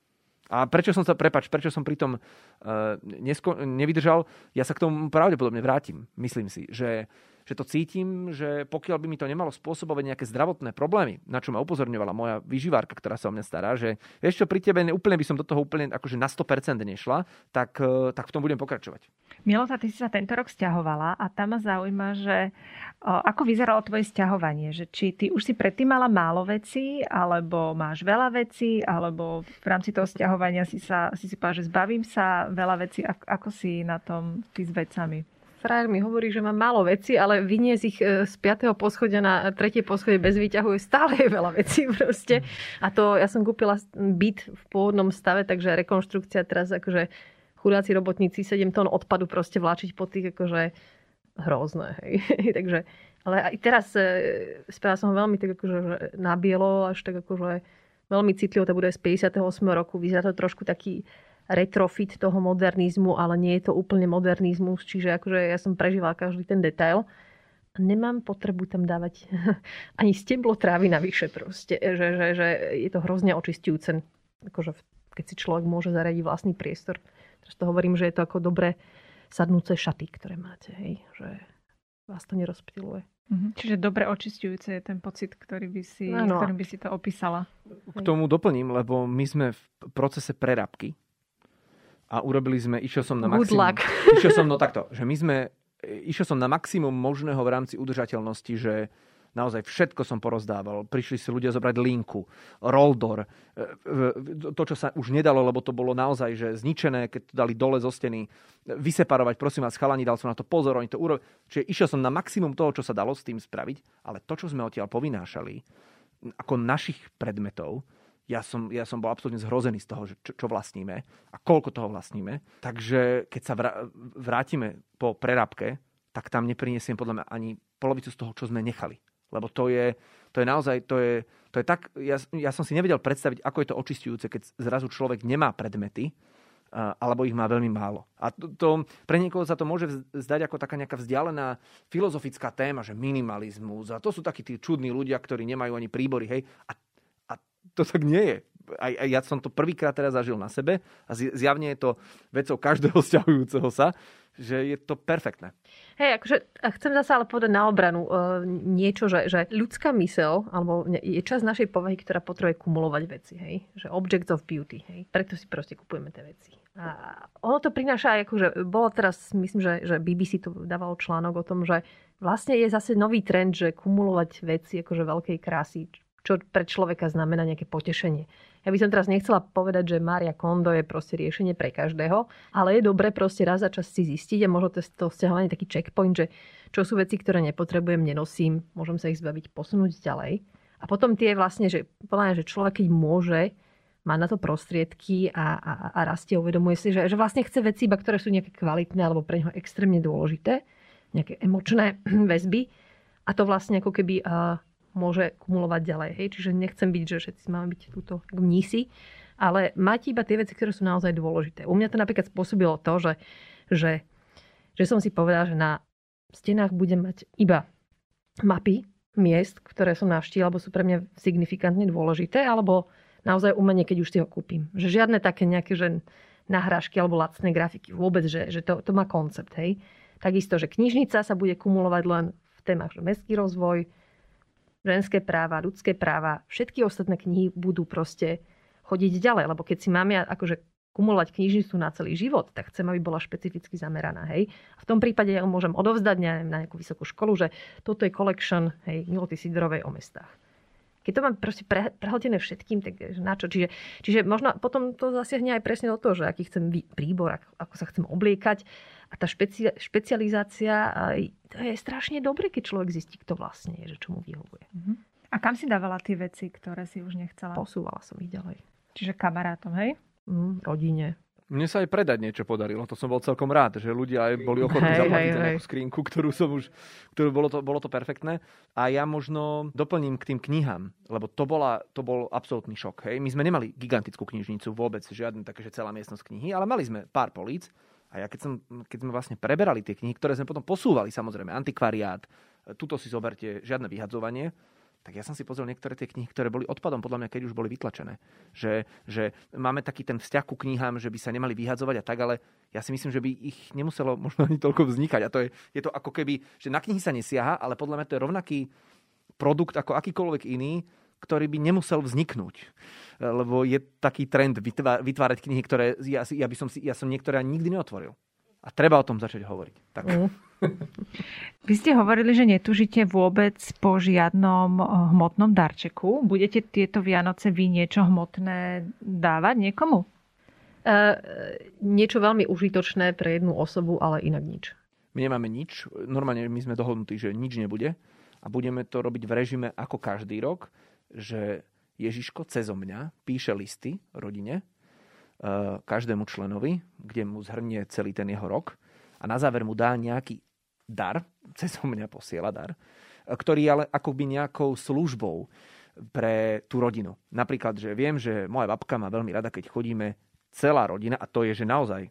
A prečo som sa, prepač, prečo som pri tom uh, nesko- nevydržal, ja sa k tomu pravdepodobne vrátim. Myslím si, že že to cítim, že pokiaľ by mi to nemalo spôsobovať nejaké zdravotné problémy, na čo ma upozorňovala moja vyživárka, ktorá sa o mňa stará, že vieš čo, pri tebe úplne by som do toho úplne akože na 100% nešla, tak, e, tak v tom budem pokračovať. Milota, ty si sa tento rok stiahovala a tam ma zaujíma, že o, ako vyzeralo tvoje stiahovanie? Že či ty už si predtým mala málo vecí, alebo máš veľa vecí, alebo v rámci toho stiahovania si, sa, si si povedala, že zbavím sa veľa vecí. Ako, ako si na tom ty s vecami? Frajer mi hovorí, že mám málo veci, ale vyniesť ich e, z 5. poschodia na 3. poschodie bez výťahu je stále veľa vecí proste. A to ja som kúpila byt v pôvodnom stave, takže rekonštrukcia teraz akože chudáci robotníci 7 tón odpadu proste vláčiť po tých akože hrozné. Hej. takže, ale aj teraz e, spravila som ho veľmi tak akože nabielo, až tak akože veľmi citlivo, to bude z 58. roku, vyzerá to trošku taký retrofit toho modernizmu, ale nie je to úplne modernizmus, čiže akože ja som prežívala každý ten detail. Nemám potrebu tam dávať ani steblo trávy navyše proste, že, že, že je to hrozne očistujúce, akože keď si človek môže zaradiť vlastný priestor. Teraz to hovorím, že je to ako dobre sadnúce šaty, ktoré máte, hej, že vás to nerozptiluje. Mhm. Čiže dobre očistujúce je ten pocit, ktorý by si, ano. ktorým by si to opísala. K tomu doplním, lebo my sme v procese prerábky a urobili sme, išiel som na Good maximum. Luck. Išiel som, no takto, že my sme, išiel som na maximum možného v rámci udržateľnosti, že naozaj všetko som porozdával. Prišli si ľudia zobrať linku, roldor, e, to, čo sa už nedalo, lebo to bolo naozaj že zničené, keď to dali dole zo steny, vyseparovať, prosím vás, chalani, dal som na to pozor, oni to urobili. Čiže išiel som na maximum toho, čo sa dalo s tým spraviť, ale to, čo sme odtiaľ povinášali, ako našich predmetov, ja som, ja som bol absolútne zhrozený z toho, že čo, čo vlastníme a koľko toho vlastníme. Takže keď sa vrátime po prerábke, tak tam neprinesiem podľa mňa ani polovicu z toho, čo sme nechali. Lebo to je, to je naozaj, to je, to je tak, ja, ja som si nevedel predstaviť, ako je to očistujúce, keď zrazu človek nemá predmety, alebo ich má veľmi málo. A to, to, pre niekoho sa to môže zdať ako taká nejaká vzdialená filozofická téma, že minimalizmus. A to sú takí tí čudní ľudia, ktorí nemajú ani príbory. Hej? A, to tak nie je. Aj, aj ja som to prvýkrát teraz zažil na sebe a zjavne je to vecou každého vzťahujúceho sa, že je to perfektné. Hej, akože chcem zase ale povedať na obranu uh, niečo, že, že ľudská mysel, alebo je časť našej povahy, ktorá potrebuje kumulovať veci, hej? Že objects of beauty, hej? Preto si proste kupujeme tie veci. A ono to prináša aj, akože bolo teraz, myslím, že, že BBC to dávalo článok o tom, že vlastne je zase nový trend, že kumulovať veci akože veľkej krásy, čo pre človeka znamená nejaké potešenie. Ja by som teraz nechcela povedať, že Maria Kondo je proste riešenie pre každého, ale je dobre proste raz za čas si zistiť a možno to, to vzťahovanie taký checkpoint, že čo sú veci, ktoré nepotrebujem, nenosím, môžem sa ich zbaviť, posunúť ďalej. A potom tie vlastne, že, že človek keď môže, má na to prostriedky a, a, a rastie, uvedomuje si, že, že vlastne chce veci, iba ktoré sú nejaké kvalitné alebo pre neho extrémne dôležité, nejaké emočné väzby. A to vlastne ako keby uh, môže kumulovať ďalej. Hej? Čiže nechcem byť, že všetci máme byť túto mnísi, ale mať iba tie veci, ktoré sú naozaj dôležité. U mňa to napríklad spôsobilo to, že, že, že som si povedala, že na stenách budem mať iba mapy miest, ktoré som navštívila, alebo sú pre mňa signifikantne dôležité, alebo naozaj umenie, keď už si ho kúpim. Že žiadne také nejaké že nahrážky alebo lacné grafiky. Vôbec, že, že to, to má koncept. Hej. Takisto, že knižnica sa bude kumulovať len v témach, že mestský rozvoj, ženské práva, ľudské práva, všetky ostatné knihy budú proste chodiť ďalej. Lebo keď si máme akože kumulovať knižnicu na celý život, tak chcem, aby bola špecificky zameraná. Hej? V tom prípade ja môžem odovzdať na nejakú vysokú školu, že toto je collection hej, Miloty Sidorovej o mestách. Keď to mám proste pre, prehltené všetkým, tak na čo? Čiže, čiže možno potom to zasiahne aj presne do toho, že aký chcem príbor, ako, ako sa chcem obliekať. A tá špeci, špecializácia, to je strašne dobre, keď človek zistí, kto vlastne je, že čo mu vyhovuje. Uh-huh. A kam si dávala tie veci, ktoré si už nechcela? Posúvala som ich ďalej. Čiže kamarátom, hej? Mm, rodine. Mne sa aj predať niečo podarilo. To som bol celkom rád, že ľudia aj boli ochotní hey, zaplatiť hey, za nejakú skrinku, ktorú som už... Ktorú bolo, to, bolo to perfektné. A ja možno doplním k tým knihám, lebo to, bola, to bol absolútny šok. Hej. My sme nemali gigantickú knižnicu, vôbec žiadne také, že celá miestnosť knihy, ale mali sme pár políc a ja keď, som, keď sme vlastne preberali tie knihy, ktoré sme potom posúvali, samozrejme, antikvariát, tuto si zoberte, žiadne vyhadzovanie, tak ja som si pozrel niektoré tie knihy, ktoré boli odpadom, podľa mňa, keď už boli vytlačené. Že, že máme taký ten vzťah ku knihám, že by sa nemali vyhadzovať a tak, ale ja si myslím, že by ich nemuselo možno ani toľko vznikať. A to je, je to ako keby, že na knihy sa nesiaha, ale podľa mňa to je rovnaký produkt ako akýkoľvek iný, ktorý by nemusel vzniknúť. Lebo je taký trend vytvárať knihy, ktoré ja, ja, by som, si, ja som niektoré nikdy neotvoril. A treba o tom začať hovoriť. Tak. Mm. Vy ste hovorili, že netužite vôbec po žiadnom eh, hmotnom darčeku. Budete tieto Vianoce vy niečo hmotné dávať niekomu? Uh, niečo veľmi užitočné pre jednu osobu, ale inak nič. My nemáme nič. Normálne my sme dohodnutí, že nič nebude. A budeme to robiť v režime ako každý rok že Ježiško cezo mňa píše listy rodine, každému členovi, kde mu zhrnie celý ten jeho rok a na záver mu dá nejaký dar, cez mňa posiela dar, ktorý ale akoby nejakou službou pre tú rodinu. Napríklad, že viem, že moja babka má veľmi rada, keď chodíme celá rodina, a to je, že naozaj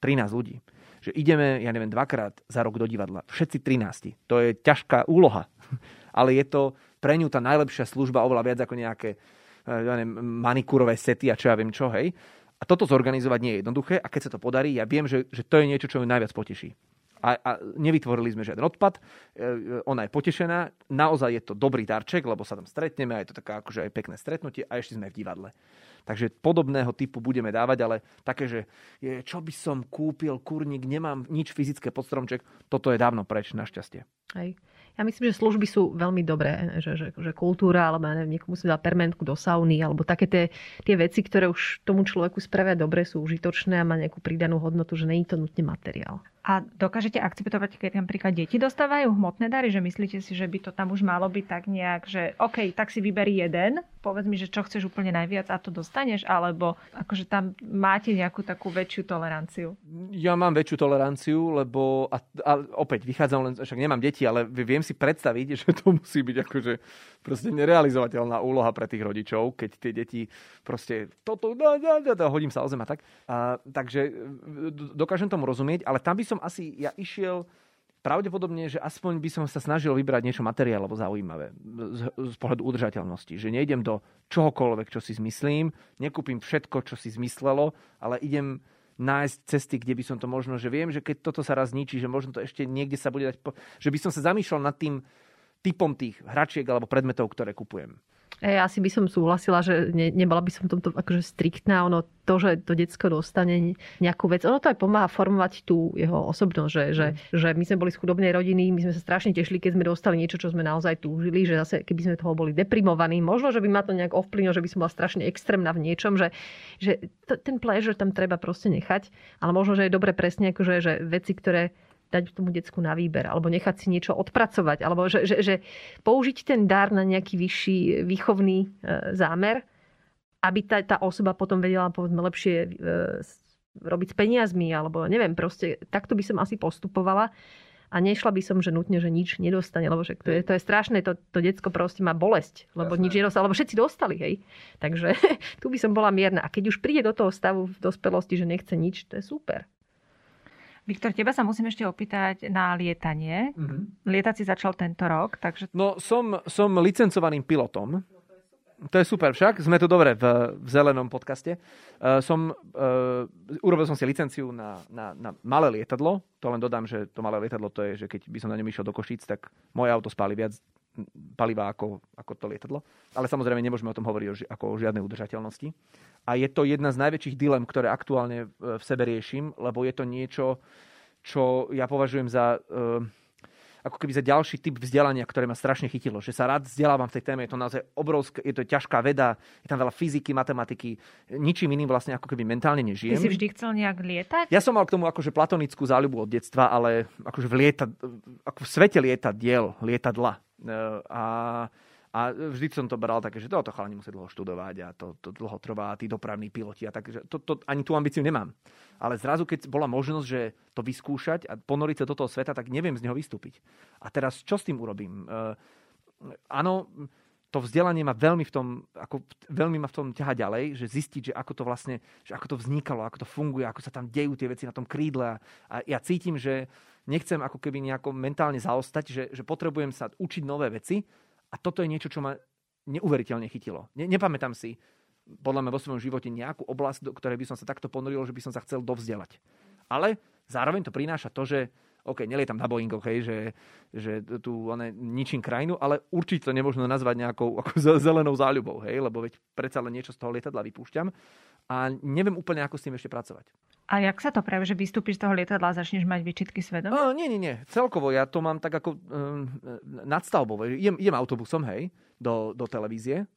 13 ľudí. Že ideme, ja neviem, dvakrát za rok do divadla. Všetci 13. To je ťažká úloha. Ale je to pre ňu tá najlepšia služba oveľa viac ako nejaké eh, ja neviem, manikúrové sety a čo ja viem čo, hej. A toto zorganizovať nie je jednoduché a keď sa to podarí, ja viem, že, že to je niečo, čo ju najviac poteší. A, a nevytvorili sme žiaden odpad, e, ona je potešená, naozaj je to dobrý darček, lebo sa tam stretneme a je to taká akože aj pekné stretnutie a ešte sme v divadle. Takže podobného typu budeme dávať, ale také, že je, čo by som kúpil, kurník, nemám nič fyzické pod stromček, toto je dávno preč, našťastie. Hej. Ja myslím, že služby sú veľmi dobré, že, že, že kultúra, alebo neviem, niekomu si dá permentku do sauny, alebo také tie, tie veci, ktoré už tomu človeku spravia dobre, sú užitočné a má nejakú pridanú hodnotu, že není to nutne materiál. A dokážete akceptovať, keď napríklad deti dostávajú hmotné dary, že myslíte si, že by to tam už malo byť tak nejak, že OK, tak si vyberi jeden, povedz mi, že čo chceš úplne najviac a to dostaneš, alebo akože tam máte nejakú takú väčšiu toleranciu? Ja mám väčšiu toleranciu, lebo a, a opäť vychádzam len, však nemám deti, ale viem si predstaviť, že to musí byť akože proste nerealizovateľná úloha pre tých rodičov, keď tie deti proste toto, da, da, da, da, hodím sa o zem a tak. A, takže dokážem tomu rozumieť, ale tam by som asi ja išiel pravdepodobne, že aspoň by som sa snažil vybrať niečo materiálovo zaujímavé z, z pohľadu udržateľnosti. Že nejdem do čohokoľvek, čo si zmyslím, nekúpim všetko, čo si zmyslelo, ale idem nájsť cesty, kde by som to možno, že viem, že keď toto sa raz zničí, že možno to ešte niekde sa bude dať... Po... Že by som sa zamýšľal nad tým typom tých hračiek alebo predmetov, ktoré kupujem. Ja si by som súhlasila, že ne, nebola by som tomto akože striktná. Ono to, že to detsko dostane nejakú vec, ono to aj pomáha formovať tú jeho osobnosť, že, že, mm. že my sme boli z chudobnej rodiny, my sme sa strašne tešili, keď sme dostali niečo, čo sme naozaj túžili, že zase keby sme toho boli deprimovaní, možno, že by ma to nejak ovplyvnilo, že by som bola strašne extrémna v niečom, že, že to, ten pleasure tam treba proste nechať, ale možno, že je dobre presne akože, že veci, ktoré dať tomu decku na výber, alebo nechať si niečo odpracovať, alebo že, že, že použiť ten dar na nejaký vyšší výchovný e, zámer, aby tá, tá osoba potom vedela povedzme lepšie e, robiť s peniazmi, alebo neviem, proste takto by som asi postupovala a nešla by som, že nutne, že nič nedostane, lebo že to je, to je strašné, to, to decko proste má bolesť, lebo Jasné. nič nedostalo, lebo všetci dostali, hej. Takže tu by som bola mierna. A keď už príde do toho stavu v dospelosti, že nechce nič, to je super. Viktor, teba sa musím ešte opýtať na lietanie. Mm-hmm. Lietať si začal tento rok, takže... No, som, som licencovaným pilotom. To je super však, sme tu dobre v, v zelenom podcaste. Uh, som, uh, urobil som si licenciu na, na, na malé lietadlo. To len dodám, že to malé lietadlo to je, že keď by som na ňom išiel do Košíc, tak moje auto spáli viac paliva ako, ako to lietadlo. Ale samozrejme nemôžeme o tom hovoriť o, ako o žiadnej udržateľnosti. A je to jedna z najväčších dilem, ktoré aktuálne v sebe riešim, lebo je to niečo, čo ja považujem za... Uh, ako keby za ďalší typ vzdelania, ktoré ma strašne chytilo. Že sa rád vzdelávam v tej téme, je to naozaj obrovské, je to ťažká veda, je tam veľa fyziky, matematiky, ničím iným vlastne ako keby mentálne nežijem. Ty si vždy chcel nejak lietať? Ja som mal k tomu akože platonickú záľubu od detstva, ale akože v, lieta, ako v svete lietadiel, lietadla. A a vždy som to bral také, že to chalani musí dlho študovať a to, to dlho trvá, tí dopravní piloti a tak, že to, to, ani tú ambíciu nemám. Ale zrazu, keď bola možnosť, že to vyskúšať a ponoriť sa do toho sveta, tak neviem z neho vystúpiť. A teraz čo s tým urobím? Uh, áno, to vzdelanie ma veľmi v tom, ako, veľmi ma v tom ťaha ďalej, že zistiť, že ako to vlastne, že ako to vznikalo, ako to funguje, ako sa tam dejú tie veci na tom krídle. A ja cítim, že nechcem ako keby nejako mentálne zaostať, že, že potrebujem sa učiť nové veci, a toto je niečo, čo ma neuveriteľne chytilo. Ne, nepamätám si, podľa mňa vo svojom živote nejakú oblasť, do ktorej by som sa takto ponoril, že by som sa chcel dovzdelať. Ale zároveň to prináša to, že OK, nelietam na Boeingoch, hej, že, že tu one, ničím krajinu, ale určite to nemôžno nazvať nejakou ako zelenou záľubou, hej, lebo veď predsa len niečo z toho lietadla vypúšťam a neviem úplne, ako s tým ešte pracovať. A jak sa to práve, že vystúpiš z toho lietadla a začneš mať výčitky svedomia? Nie, nie, nie. Celkovo ja to mám tak ako um, nadstavbové. Idem, idem autobusom, hej, do, do televízie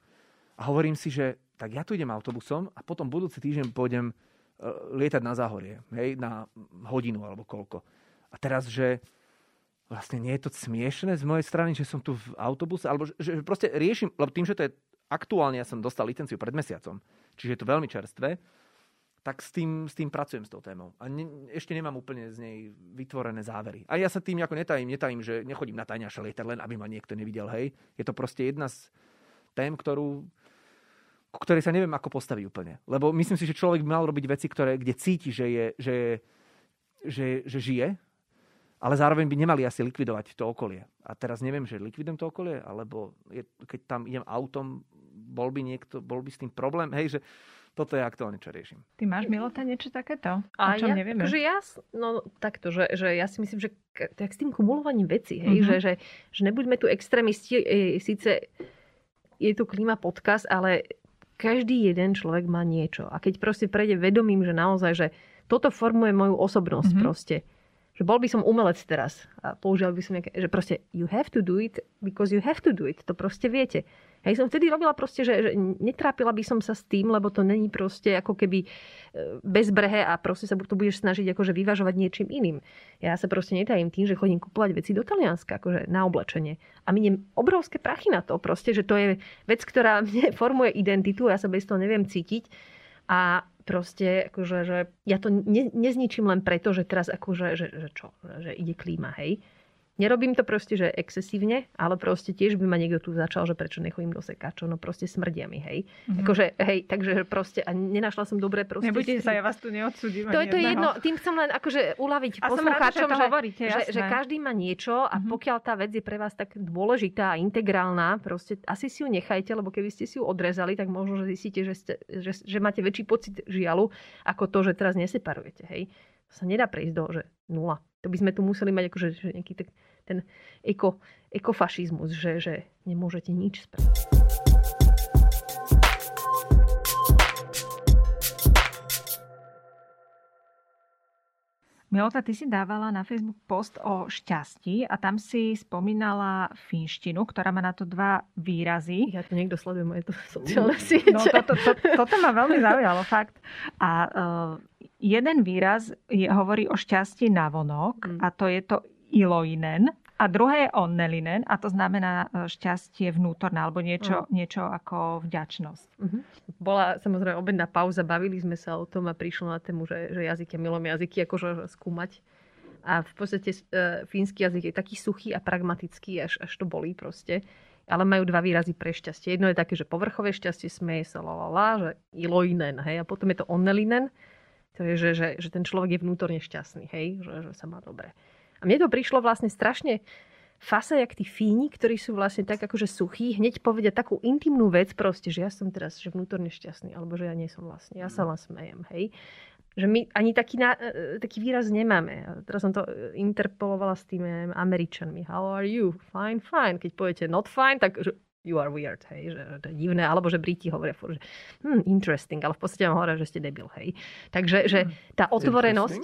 a hovorím si, že tak ja tu idem autobusom a potom budúci týždeň pôjdem uh, lietať na záhorie, hej, na hodinu alebo koľko. A teraz, že vlastne nie je to smiešné z mojej strany, že som tu v autobuse, alebo že, že proste riešim, lebo tým, že to je aktuálne, ja som dostal licenciu pred mesiacom, čiže je to veľmi čerstvé, tak s tým, s tým pracujem s tou témou. A ne, ešte nemám úplne z nej vytvorené závery. A ja sa tým nejako netajím, netajím, že nechodím na tajňaša lietať len, aby ma niekto nevidel, hej. Je to proste jedna z tém, ktorú, ktorej sa neviem, ako postaviť úplne. Lebo myslím si, že človek by mal robiť veci, ktoré, kde cíti, že, je, že, že, že žije, ale zároveň by nemali asi likvidovať to okolie. A teraz neviem, že likvidujem to okolie, alebo je, keď tam idem autom, bol by niekto, bol by s tým problém, hej, že toto je aktuálne, čo riešim. Ty máš, Milota, niečo takéto? A čo ja, nevieme? Akože ja, no takto, že, že ja si myslím, že tak s tým kumulovaním veci, hej, mm-hmm. že, že, že nebuďme tu extrémisti, e, síce je tu klíma podcast, ale každý jeden človek má niečo. A keď proste prejde vedomím, že naozaj, že toto formuje moju osobnosť mm-hmm. proste, že bol by som umelec teraz a použil by som nejaké, že proste you have to do it because you have to do it. To proste viete. Hej, som vtedy robila proste, že, že netrápila by som sa s tým, lebo to není proste ako keby e, bezbrehe a proste sa to budeš snažiť akože vyvažovať niečím iným. Ja sa proste netajím tým, že chodím kupovať veci do Talianska, akože na oblečenie. A miniem obrovské prachy na to proste, že to je vec, ktorá mne formuje identitu, ja sa bez toho neviem cítiť. A proste, akože, že ja to ne, nezničím len preto, že teraz akože, že, že čo, že ide klíma, hej. Nerobím to proste, že excesívne, ale proste tiež by ma niekto tu začal, že prečo nechodím do sekáčov, no proste smrdia mi, hej. Mm-hmm. Akože, hej, takže proste, a nenašla som dobré proste... Nebudete sa, ja vás tu neodsudím. To, to je jedno, tým chcem len akože uľaviť a poslucháčom, že, hovoríte, že, že, každý má niečo a mm-hmm. pokiaľ tá vec je pre vás tak dôležitá a integrálna, proste asi si ju nechajte, lebo keby ste si ju odrezali, tak možno, že zistíte, že, ste, že, že máte väčší pocit žialu, ako to, že teraz neseparujete, hej. To sa nedá prejsť do, že nula. To by sme tu museli mať akože že nejaký tak ten eko, ekofašizmus, že, že nemôžete nič spraviť. Milota, ty si dávala na Facebook post o šťastí a tam si spomínala finštinu, ktorá má na to dva výrazy. Ja to niekto sleduje moje to sociálne siete. No, to, to, to, toto ma veľmi zaujalo, fakt. A uh, jeden výraz je, hovorí o šťastí na vonok mm. a to je to iloinen. A druhé je onnelinen a to znamená e, šťastie vnútorné alebo niečo, mm. niečo ako vďačnosť. Mm-hmm. Bola samozrejme obedná pauza, bavili sme sa o tom a prišlo na tému, že, že jazyky, milom jazyky, akože skúmať. A v podstate e, fínsky jazyk je taký suchý a pragmatický, až, až to bolí proste. Ale majú dva výrazy pre šťastie. Jedno je také, že povrchové šťastie, smeje sa la, la, la, že iloinen, hej, a potom je to onnelinen, to je, že, že, že ten človek je vnútorne šťastný, hej, že, že sa má dobre. A mne to prišlo vlastne strašne fasa, jak tí fíni, ktorí sú vlastne tak akože suchí, hneď povedia takú intimnú vec proste, že ja som teraz že vnútorne šťastný, alebo že ja nie som vlastne, ja sa len smejem, hej. Že my ani taký, na, e, e, taký výraz nemáme. A teraz som to e, interpolovala s tými Američanmi. How are you? Fine, fine. Keď poviete not fine, tak že you are weird, hej, že to je divné, alebo že Briti hovoria furt, že hmm, interesting, ale v podstate vám hovoria, že ste debil, hej. Takže že hmm. tá otvorenosť,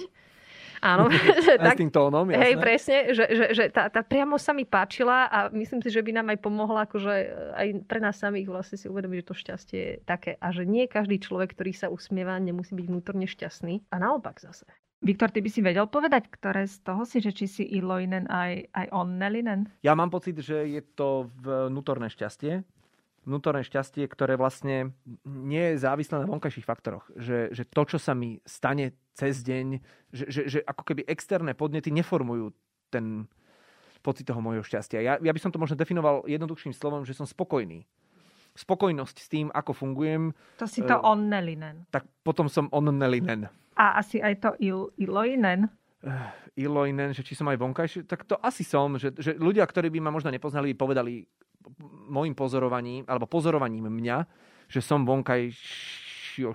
Áno. tak, s tým tónom, jasné. Hej, presne, že, že, že tá, tá priamo sa mi páčila a myslím si, že by nám aj pomohla, akože aj pre nás samých vlastne si uvedomiť, že to šťastie je také a že nie každý človek, ktorý sa usmieva, nemusí byť vnútorne šťastný a naopak zase. Viktor, ty by si vedel povedať, ktoré z toho si, že či si Iloinen aj, aj Onnelinen? Ja mám pocit, že je to vnútorné šťastie, vnútorné šťastie, ktoré vlastne nie je závislé na vonkajších faktoroch. Že, že to, čo sa mi stane cez deň, že, že, že ako keby externé podnety neformujú ten pocit toho môjho šťastia. Ja, ja by som to možno definoval jednoduchším slovom, že som spokojný. Spokojnosť s tým, ako fungujem. To si to uh, onnelinen. Tak potom som onnelinen. A asi aj to il, iloinen? Uh, iloinen, že či som aj vonkajší, tak to asi som. Že, že ľudia, ktorí by ma možno nepoznali, povedali, môjim pozorovaním, alebo pozorovaním mňa, že som vonkajšie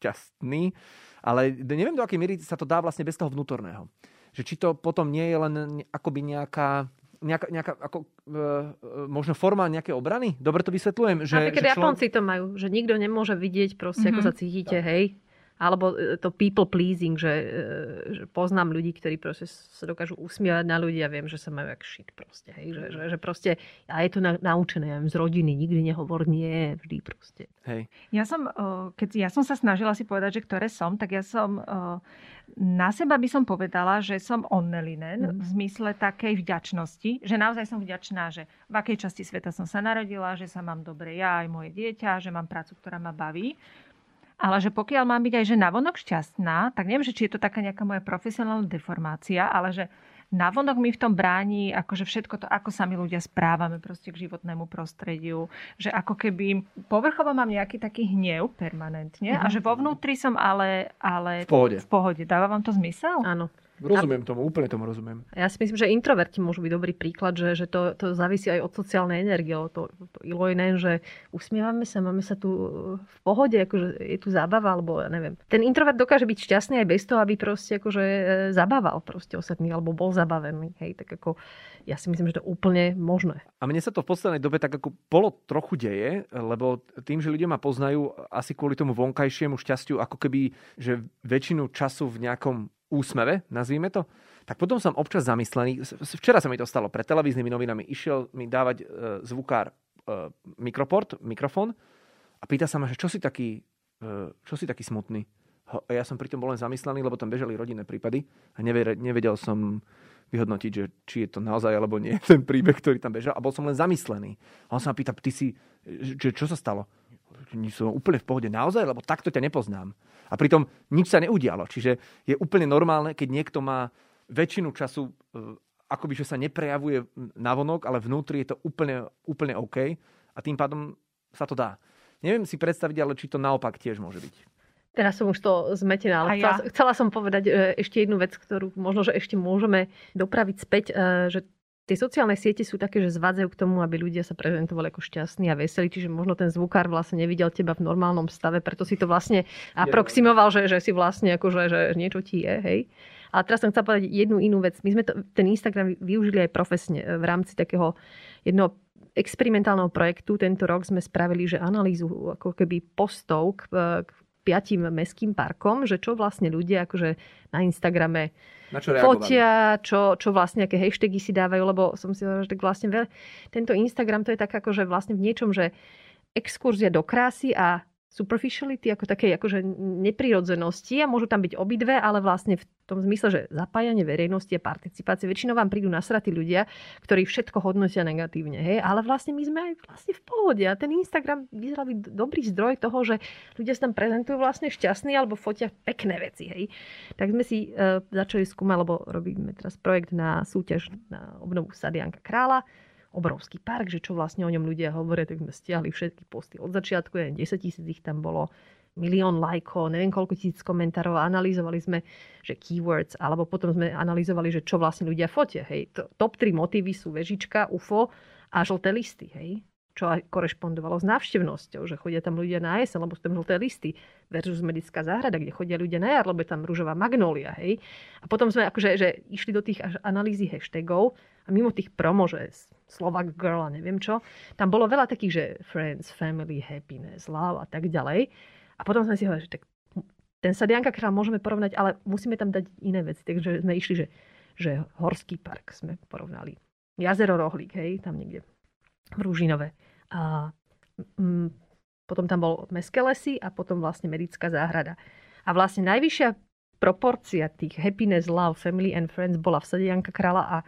šťastný, ale neviem, do akej miery sa to dá vlastne bez toho vnútorného. Že či to potom nie je len akoby nejaká nejaká, nejaká ako, e, e, možno forma nejaké obrany? Dobre to vysvetľujem? Že, Napríklad že Japonci to majú, že nikto nemôže vidieť proste, mm-hmm. ako sa cítite, hej. Alebo e, to people pleasing, že, e, že poznám ľudí, ktorí proste sa dokážu usmievať na ľudí a viem, že sa majú jak shit proste. Hej? Že, že, že proste, a je to na, naučené, ja viem, z rodiny, nikdy nehovor nie, vždy proste. Hej. Ja som, keď ja som sa snažila si povedať, že ktoré som, tak ja som na seba by som povedala, že som onnelinen mm. v zmysle takej vďačnosti, že naozaj som vďačná, že v akej časti sveta som sa narodila, že sa mám dobre ja aj moje dieťa, že mám prácu, ktorá ma baví ale že pokiaľ mám byť aj že navonok šťastná, tak neviem, že či je to taká nejaká moja profesionálna deformácia, ale že navonok mi v tom bráni akože všetko to, ako sa my ľudia správame proste k životnému prostrediu. Že ako keby povrchovo mám nejaký taký hnev permanentne mm-hmm. a že vo vnútri som ale, ale v pohode. v pohode. Dáva vám to zmysel? Áno. Rozumiem tomu, úplne tomu rozumiem. Ja si myslím, že introverti môžu byť dobrý príklad, že, že to, to závisí aj od sociálnej energie. To, to ilojné, že usmievame sa, máme sa tu v pohode, akože je tu zábava, alebo ja neviem. Ten introvert dokáže byť šťastný aj bez toho, aby proste akože e, zabával proste ostatný, alebo bol zabavený. Hej, tak ako ja si myslím, že to je úplne možné. A mne sa to v poslednej dobe tak ako polo trochu deje, lebo tým, že ľudia ma poznajú asi kvôli tomu vonkajšiemu šťastiu, ako keby, že väčšinu času v nejakom úsmeve, nazvime to, tak potom som občas zamyslený. Včera sa mi to stalo pred televíznymi novinami. Išiel mi dávať e, zvukár e, mikroport, mikrofón a pýta sa ma, že čo si taký, e, čo si taký smutný. A ja som pritom bol len zamyslený, lebo tam bežali rodinné prípady a nevedel som vyhodnotiť, že či je to naozaj alebo nie ten príbeh, ktorý tam bežal. A bol som len zamyslený. A on sa ma pýta, ty si, že čo sa stalo? Som úplne v pohode naozaj, lebo takto ťa nepoznám. A pritom nič sa neudialo. Čiže je úplne normálne, keď niekto má väčšinu času e, akoby, že sa neprejavuje navonok, ale vnútri je to úplne, úplne OK a tým pádom sa to dá. Neviem si predstaviť, ale či to naopak tiež môže byť. Teraz som už to zmetená, ale chcela, ja. chcela som povedať e, ešte jednu vec, ktorú možno, že ešte môžeme dopraviť späť, e, že tie sociálne siete sú také, že zvádzajú k tomu, aby ľudia sa prezentovali ako šťastní a veselí, čiže možno ten zvukár vlastne nevidel teba v normálnom stave, preto si to vlastne aproximoval, že, že si vlastne akože, že niečo ti je, hej. A teraz som chcela povedať jednu inú vec. My sme to, ten Instagram využili aj profesne v rámci takého jedného experimentálneho projektu. Tento rok sme spravili, že analýzu ako keby postov k, k piatim mestským parkom, že čo vlastne ľudia akože na Instagrame na čo fotia, čo, čo vlastne aké hashtagy si dávajú, lebo som si hovorila, že tak vlastne veľ, tento Instagram to je tak akože vlastne v niečom, že exkurzia do krásy a superficiality, ako také akože neprirodzenosti a môžu tam byť obidve, ale vlastne v tom zmysle, že zapájanie verejnosti a participácie, väčšinou vám prídu nasratí ľudia, ktorí všetko hodnotia negatívne, hej, ale vlastne my sme aj vlastne v pohode a ten Instagram vyzeral byť dobrý zdroj toho, že ľudia sa tam prezentujú vlastne šťastní alebo fotia pekné veci, hej. Tak sme si uh, začali skúmať, lebo robíme teraz projekt na súťaž na obnovu Sadianka Krála, obrovský park, že čo vlastne o ňom ľudia hovoria, tak sme stiahli všetky posty od začiatku, je 10 tisíc ich tam bolo, milión lajkov, neviem koľko tisíc komentárov a analyzovali sme, že keywords, alebo potom sme analyzovali, že čo vlastne ľudia fotia. Hej. Top 3 motívy sú vežička, UFO a žlté listy. Hej čo aj korešpondovalo s návštevnosťou, že chodia tam ľudia na jeseň, lebo sú tam žlté listy, versus medická záhrada, kde chodia ľudia na jar, lebo je tam rúžová magnólia, hej. A potom sme akože že išli do tých analýzy hashtagov mimo tých promo, že Slovak girl a neviem čo, tam bolo veľa takých, že friends, family, happiness, love a tak ďalej. A potom sme si hovorili, že tak ten Sadianka král môžeme porovnať, ale musíme tam dať iné veci. Takže sme išli, že, že Horský park sme porovnali. Jazero Rohlík, hej, tam niekde v Rúžinové a mm, potom tam bol Mestské lesy a potom vlastne Medická záhrada. A vlastne najvyššia proporcia tých happiness, love, family and friends bola v sade Krála a,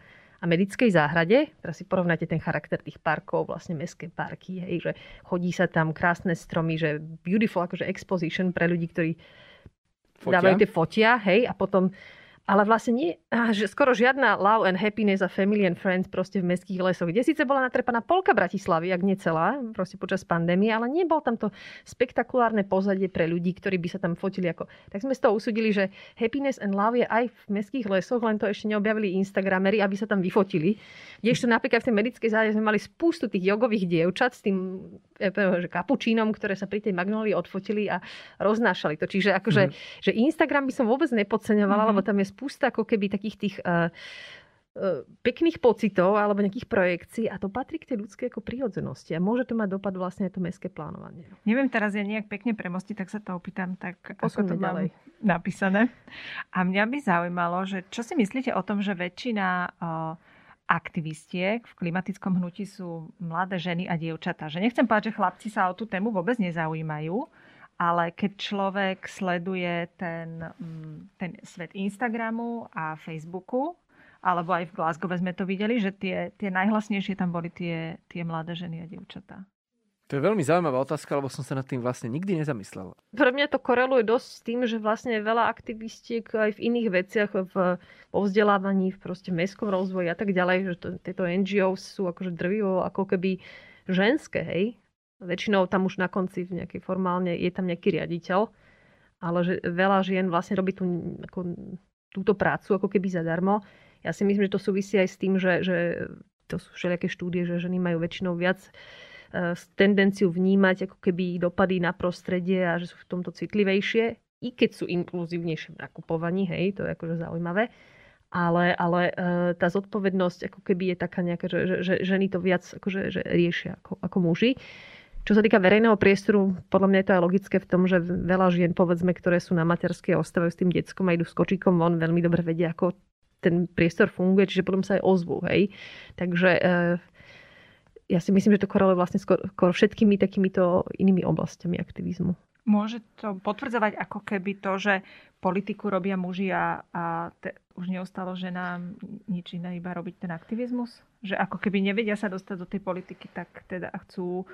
a Medickej záhrade. Teraz si porovnáte ten charakter tých parkov, vlastne mestské parky, hej, že chodí sa tam krásne stromy, že beautiful akože exposition pre ľudí, ktorí fotia. dávajú tie fotia, hej, a potom ale vlastne nie, že skoro žiadna love and happiness a family and friends proste v mestských lesoch, kde síce bola natrepaná polka Bratislavy, ak nie celá, proste počas pandémie, ale nebol tam to spektakulárne pozadie pre ľudí, ktorí by sa tam fotili ako... Tak sme z toho usudili, že happiness and love je aj v mestských lesoch, len to ešte neobjavili Instagramery, aby sa tam vyfotili. Kdežto napríklad v tej medickej záde sme mali spustu tých jogových dievčat s tým že kapučínom, ktoré sa pri tej magnolii odfotili a roznášali to. Čiže akože, mm. že Instagram by som vôbec nepodceňovala, mm. lebo tam je spústa ako keby takých tých uh, pekných pocitov alebo nejakých projekcií a to patrí k tej ľudskej ako prírodzenosti a môže to mať dopad vlastne aj to mestské plánovanie. Neviem teraz ja nejak pekne premostiť, tak sa to opýtam, tak ako to ďalej. napísané. A mňa by zaujímalo, že čo si myslíte o tom, že väčšina uh, aktivistiek v klimatickom hnutí sú mladé ženy a dievčatá. Že nechcem povedať, že chlapci sa o tú tému vôbec nezaujímajú, ale keď človek sleduje ten, mm, ten svet Instagramu a Facebooku, alebo aj v Glasgow sme to videli, že tie, tie najhlasnejšie tam boli tie, tie mladé ženy a dievčatá. To je veľmi zaujímavá otázka, lebo som sa nad tým vlastne nikdy nezamyslel. Pre mňa to koreluje dosť s tým, že vlastne veľa aktivistiek aj v iných veciach, v, vo vzdelávaní, v proste mestskom rozvoji a tak ďalej, že to, tieto NGOs sú akože drvivo ako keby ženské, hej. Väčšinou tam už na konci v nejakej formálne je tam nejaký riaditeľ, ale že veľa žien vlastne robí tú, ako, túto prácu ako keby zadarmo. Ja si myslím, že to súvisí aj s tým, že, že to sú všelijaké štúdie, že ženy majú väčšinou viac uh, tendenciu vnímať ako keby dopady na prostredie a že sú v tomto citlivejšie, i keď sú inkluzívnejšie v nakupovaní, hej, to je akože zaujímavé. Ale, ale uh, tá zodpovednosť ako keby je taká nejaká, že, že, že ženy to viac akože, že riešia ako, ako muži. Čo sa týka verejného priestoru, podľa mňa je to aj logické v tom, že veľa žien, povedzme, ktoré sú na materskej ostávajú s tým detskom a idú s kočíkom von, veľmi dobre vedia, ako ten priestor funguje, čiže potom sa aj ozvú. Hej? Takže eh, ja si myslím, že to koreluje vlastne skoro, skoro všetkými takýmito inými oblastiami aktivizmu. Môže to potvrdzovať ako keby to, že politiku robia muži a, a te, už neostalo ženám nič iné, iba robiť ten aktivizmus? Že ako keby nevedia sa dostať do tej politiky, tak teda chcú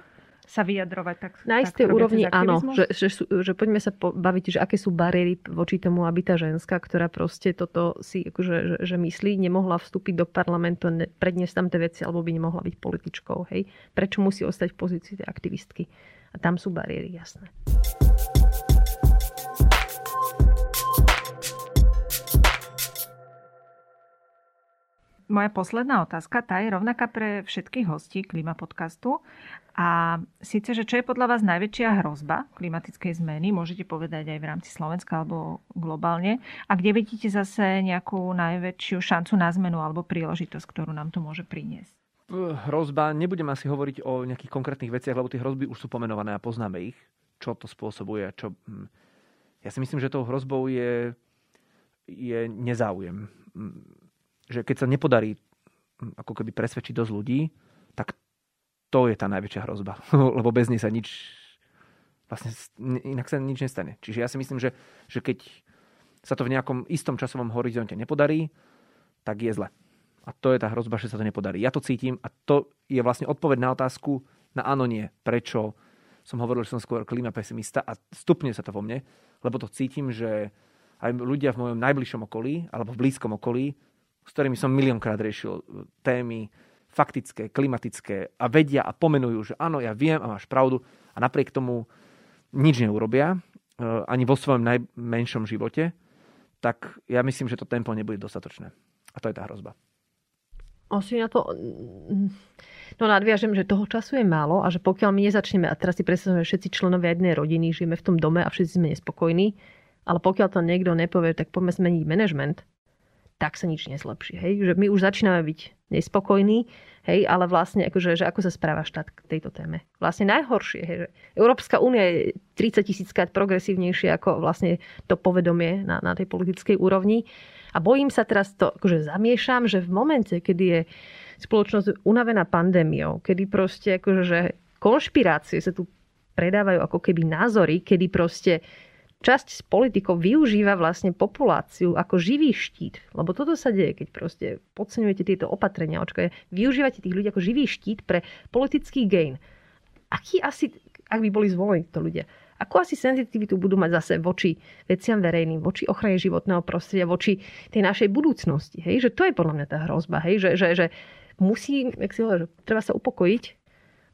sa vyjadrovať tak Na istej úrovni áno, že, že, že poďme sa baviť, že aké sú bariéry voči tomu, aby tá ženská, ktorá proste toto si akože, že, že myslí, nemohla vstúpiť do parlamentu, ne, predniesť tam tie veci, alebo by nemohla byť političkou. Hej? Prečo musí ostať v pozícii tej aktivistky? A tam sú bariéry, jasné. Moja posledná otázka, tá je rovnaká pre všetkých hostí Klima podcastu. A síce, že čo je podľa vás najväčšia hrozba klimatickej zmeny, môžete povedať aj v rámci Slovenska alebo globálne. A kde vidíte zase nejakú najväčšiu šancu na zmenu alebo príležitosť, ktorú nám to môže priniesť? Hrozba, nebudem asi hovoriť o nejakých konkrétnych veciach, lebo tie hrozby už sú pomenované a poznáme ich, čo to spôsobuje. Čo... Hm. Ja si myslím, že tou hrozbou je, je nezáujem že keď sa nepodarí hm, ako keby presvedčiť dosť ľudí, tak to je tá najväčšia hrozba. Lebo bez nej sa nič vlastne inak sa nič nestane. Čiže ja si myslím, že, že keď sa to v nejakom istom časovom horizonte nepodarí, tak je zle. A to je tá hrozba, že sa to nepodarí. Ja to cítim a to je vlastne odpoveď na otázku na áno, nie. Prečo som hovoril, že som skôr klíma pesimista a stupne sa to vo mne, lebo to cítim, že aj ľudia v mojom najbližšom okolí alebo v blízkom okolí s ktorými som miliónkrát riešil e, témy faktické, klimatické a vedia a pomenujú, že áno, ja viem a máš pravdu a napriek tomu nič neurobia, e, ani vo svojom najmenšom živote, tak ja myslím, že to tempo nebude dostatočné. A to je tá hrozba. Asi na to no nadviažem, že toho času je málo a že pokiaľ my nezačneme, a teraz si predstavujeme, že všetci členovia jednej rodiny žijeme v tom dome a všetci sme nespokojní, ale pokiaľ to niekto nepovie, tak poďme zmeniť management, tak sa nič nezlepší. Hej? Že my už začíname byť nespokojní, hej? ale vlastne akože, že ako sa správa štát k tejto téme. Vlastne najhoršie, hej? že Európska únia je 30 tisíc krát progresívnejšie ako vlastne to povedomie na, na tej politickej úrovni. A bojím sa teraz to, akože zamiešam, že v momente, kedy je spoločnosť unavená pandémiou, kedy proste akože, že konšpirácie sa tu predávajú ako keby názory, kedy proste časť z politikov využíva vlastne populáciu ako živý štít. Lebo toto sa deje, keď proste podceňujete tieto opatrenia. Očkaj, využívate tých ľudí ako živý štít pre politický gain. Aký asi, ak by boli zvolení to ľudia, akú asi senzitivitu budú mať zase voči veciam verejným, voči ochrane životného prostredia, voči tej našej budúcnosti. Hej? Že to je podľa mňa tá hrozba. Hej? Že, že, že musí, jak si hovorí, že treba sa upokojiť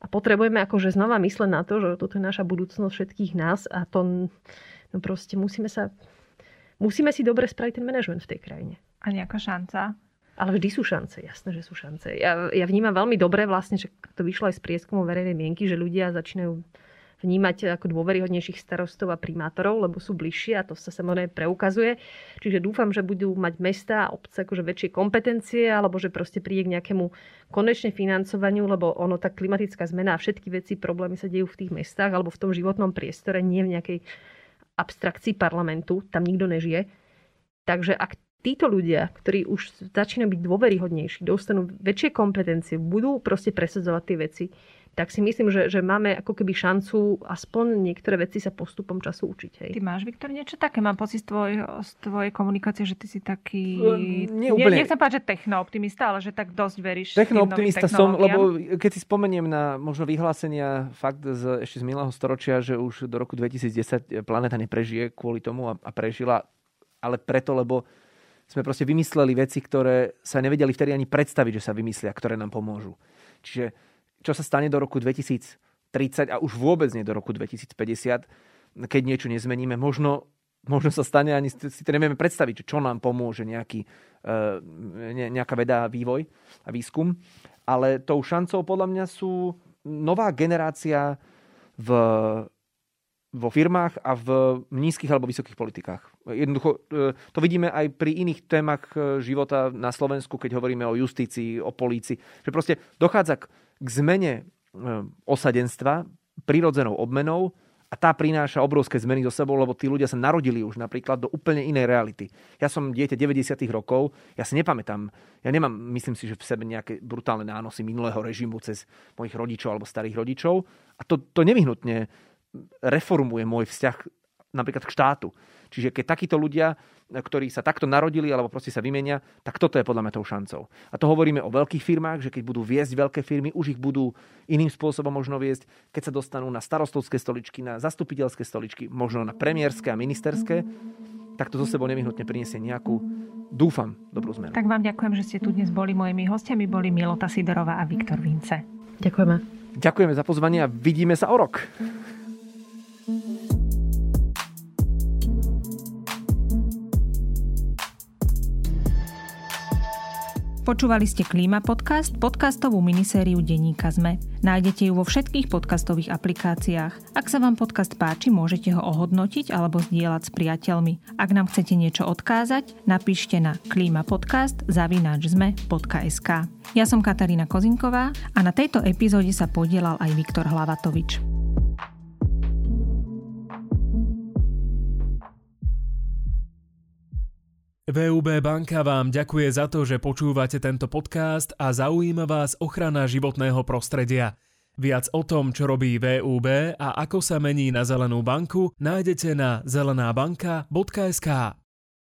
a potrebujeme akože znova mysleť na to, že toto je naša budúcnosť všetkých nás a to No proste musíme sa... Musíme si dobre spraviť ten manažment v tej krajine. A nejaká šanca? Ale vždy sú šance, jasné, že sú šance. Ja, ja vnímam veľmi dobre vlastne, že to vyšlo aj z prieskumu verejnej mienky, že ľudia začínajú vnímať ako dôveryhodnejších starostov a primátorov, lebo sú bližšie a to sa samozrejme preukazuje. Čiže dúfam, že budú mať mesta a obce akože väčšie kompetencie alebo že proste príde k nejakému konečne financovaniu, lebo ono tá klimatická zmena a všetky veci, problémy sa dejú v tých mestách alebo v tom životnom priestore, nie v nejakej abstrakcii parlamentu, tam nikto nežije. Takže ak títo ľudia, ktorí už začínajú byť dôveryhodnejší, dostanú väčšie kompetencie, budú proste presadzovať tie veci, tak si myslím, že, že máme ako keby šancu aspoň niektoré veci sa postupom času učiť. Hej. Ty máš, Viktor, niečo také? Mám pocit z, tvoj, z tvojej komunikácie, že ty si taký... Nie, úplne. Nechcem povedať, že technooptimista, ale že tak dosť veríš Technooptimista som, lebo keď si spomeniem na možno vyhlásenia fakt z, ešte z minulého storočia, že už do roku 2010 planéta neprežije kvôli tomu a, a prežila, ale preto, lebo sme proste vymysleli veci, ktoré sa nevedeli vtedy ani predstaviť, že sa vymyslia, ktoré nám pomôžu. Čiže čo sa stane do roku 2030 a už vôbec nie do roku 2050, keď niečo nezmeníme. Možno, možno sa stane, ani si to nevieme predstaviť, čo nám pomôže nejaký, e, nejaká veda, vývoj a výskum. Ale tou šancou podľa mňa sú nová generácia v, vo firmách a v nízkych alebo vysokých politikách. Jednoducho, e, to vidíme aj pri iných témach e, života na Slovensku, keď hovoríme o justícii, o polícii, že proste dochádza k k zmene e, osadenstva prirodzenou obmenou a tá prináša obrovské zmeny so sebou, lebo tí ľudia sa narodili už napríklad do úplne inej reality. Ja som dieťa 90. rokov, ja si nepamätám, ja nemám, myslím si, že v sebe nejaké brutálne nánosy minulého režimu cez mojich rodičov alebo starých rodičov a to, to nevyhnutne reformuje môj vzťah napríklad k štátu. Čiže keď takíto ľudia ktorí sa takto narodili alebo proste sa vymenia, tak toto je podľa mňa tou šancou. A to hovoríme o veľkých firmách, že keď budú viesť veľké firmy, už ich budú iným spôsobom možno viesť, keď sa dostanú na starostovské stoličky, na zastupiteľské stoličky, možno na premiérske a ministerské, tak to zo sebou nevyhnutne priniesie nejakú, dúfam, dobrú zmenu. Tak vám ďakujem, že ste tu dnes boli. Mojimi hostiami boli Milota Sidorová a Viktor Vince. Ďakujeme. Ďakujeme za pozvanie a vidíme sa o rok. Počúvali ste Klíma podcast, podcastovú minisériu denníka ZME. Nájdete ju vo všetkých podcastových aplikáciách. Ak sa vám podcast páči, môžete ho ohodnotiť alebo zdieľať s priateľmi. Ak nám chcete niečo odkázať, napíšte na klimatpodcast.zme.sk Ja som Katarína Kozinková a na tejto epizóde sa podielal aj Viktor Hlavatovič. VUB banka vám ďakuje za to, že počúvate tento podcast a zaujíma vás ochrana životného prostredia. Viac o tom, čo robí VUB a ako sa mení na zelenú banku, nájdete na zelenábanka.sk.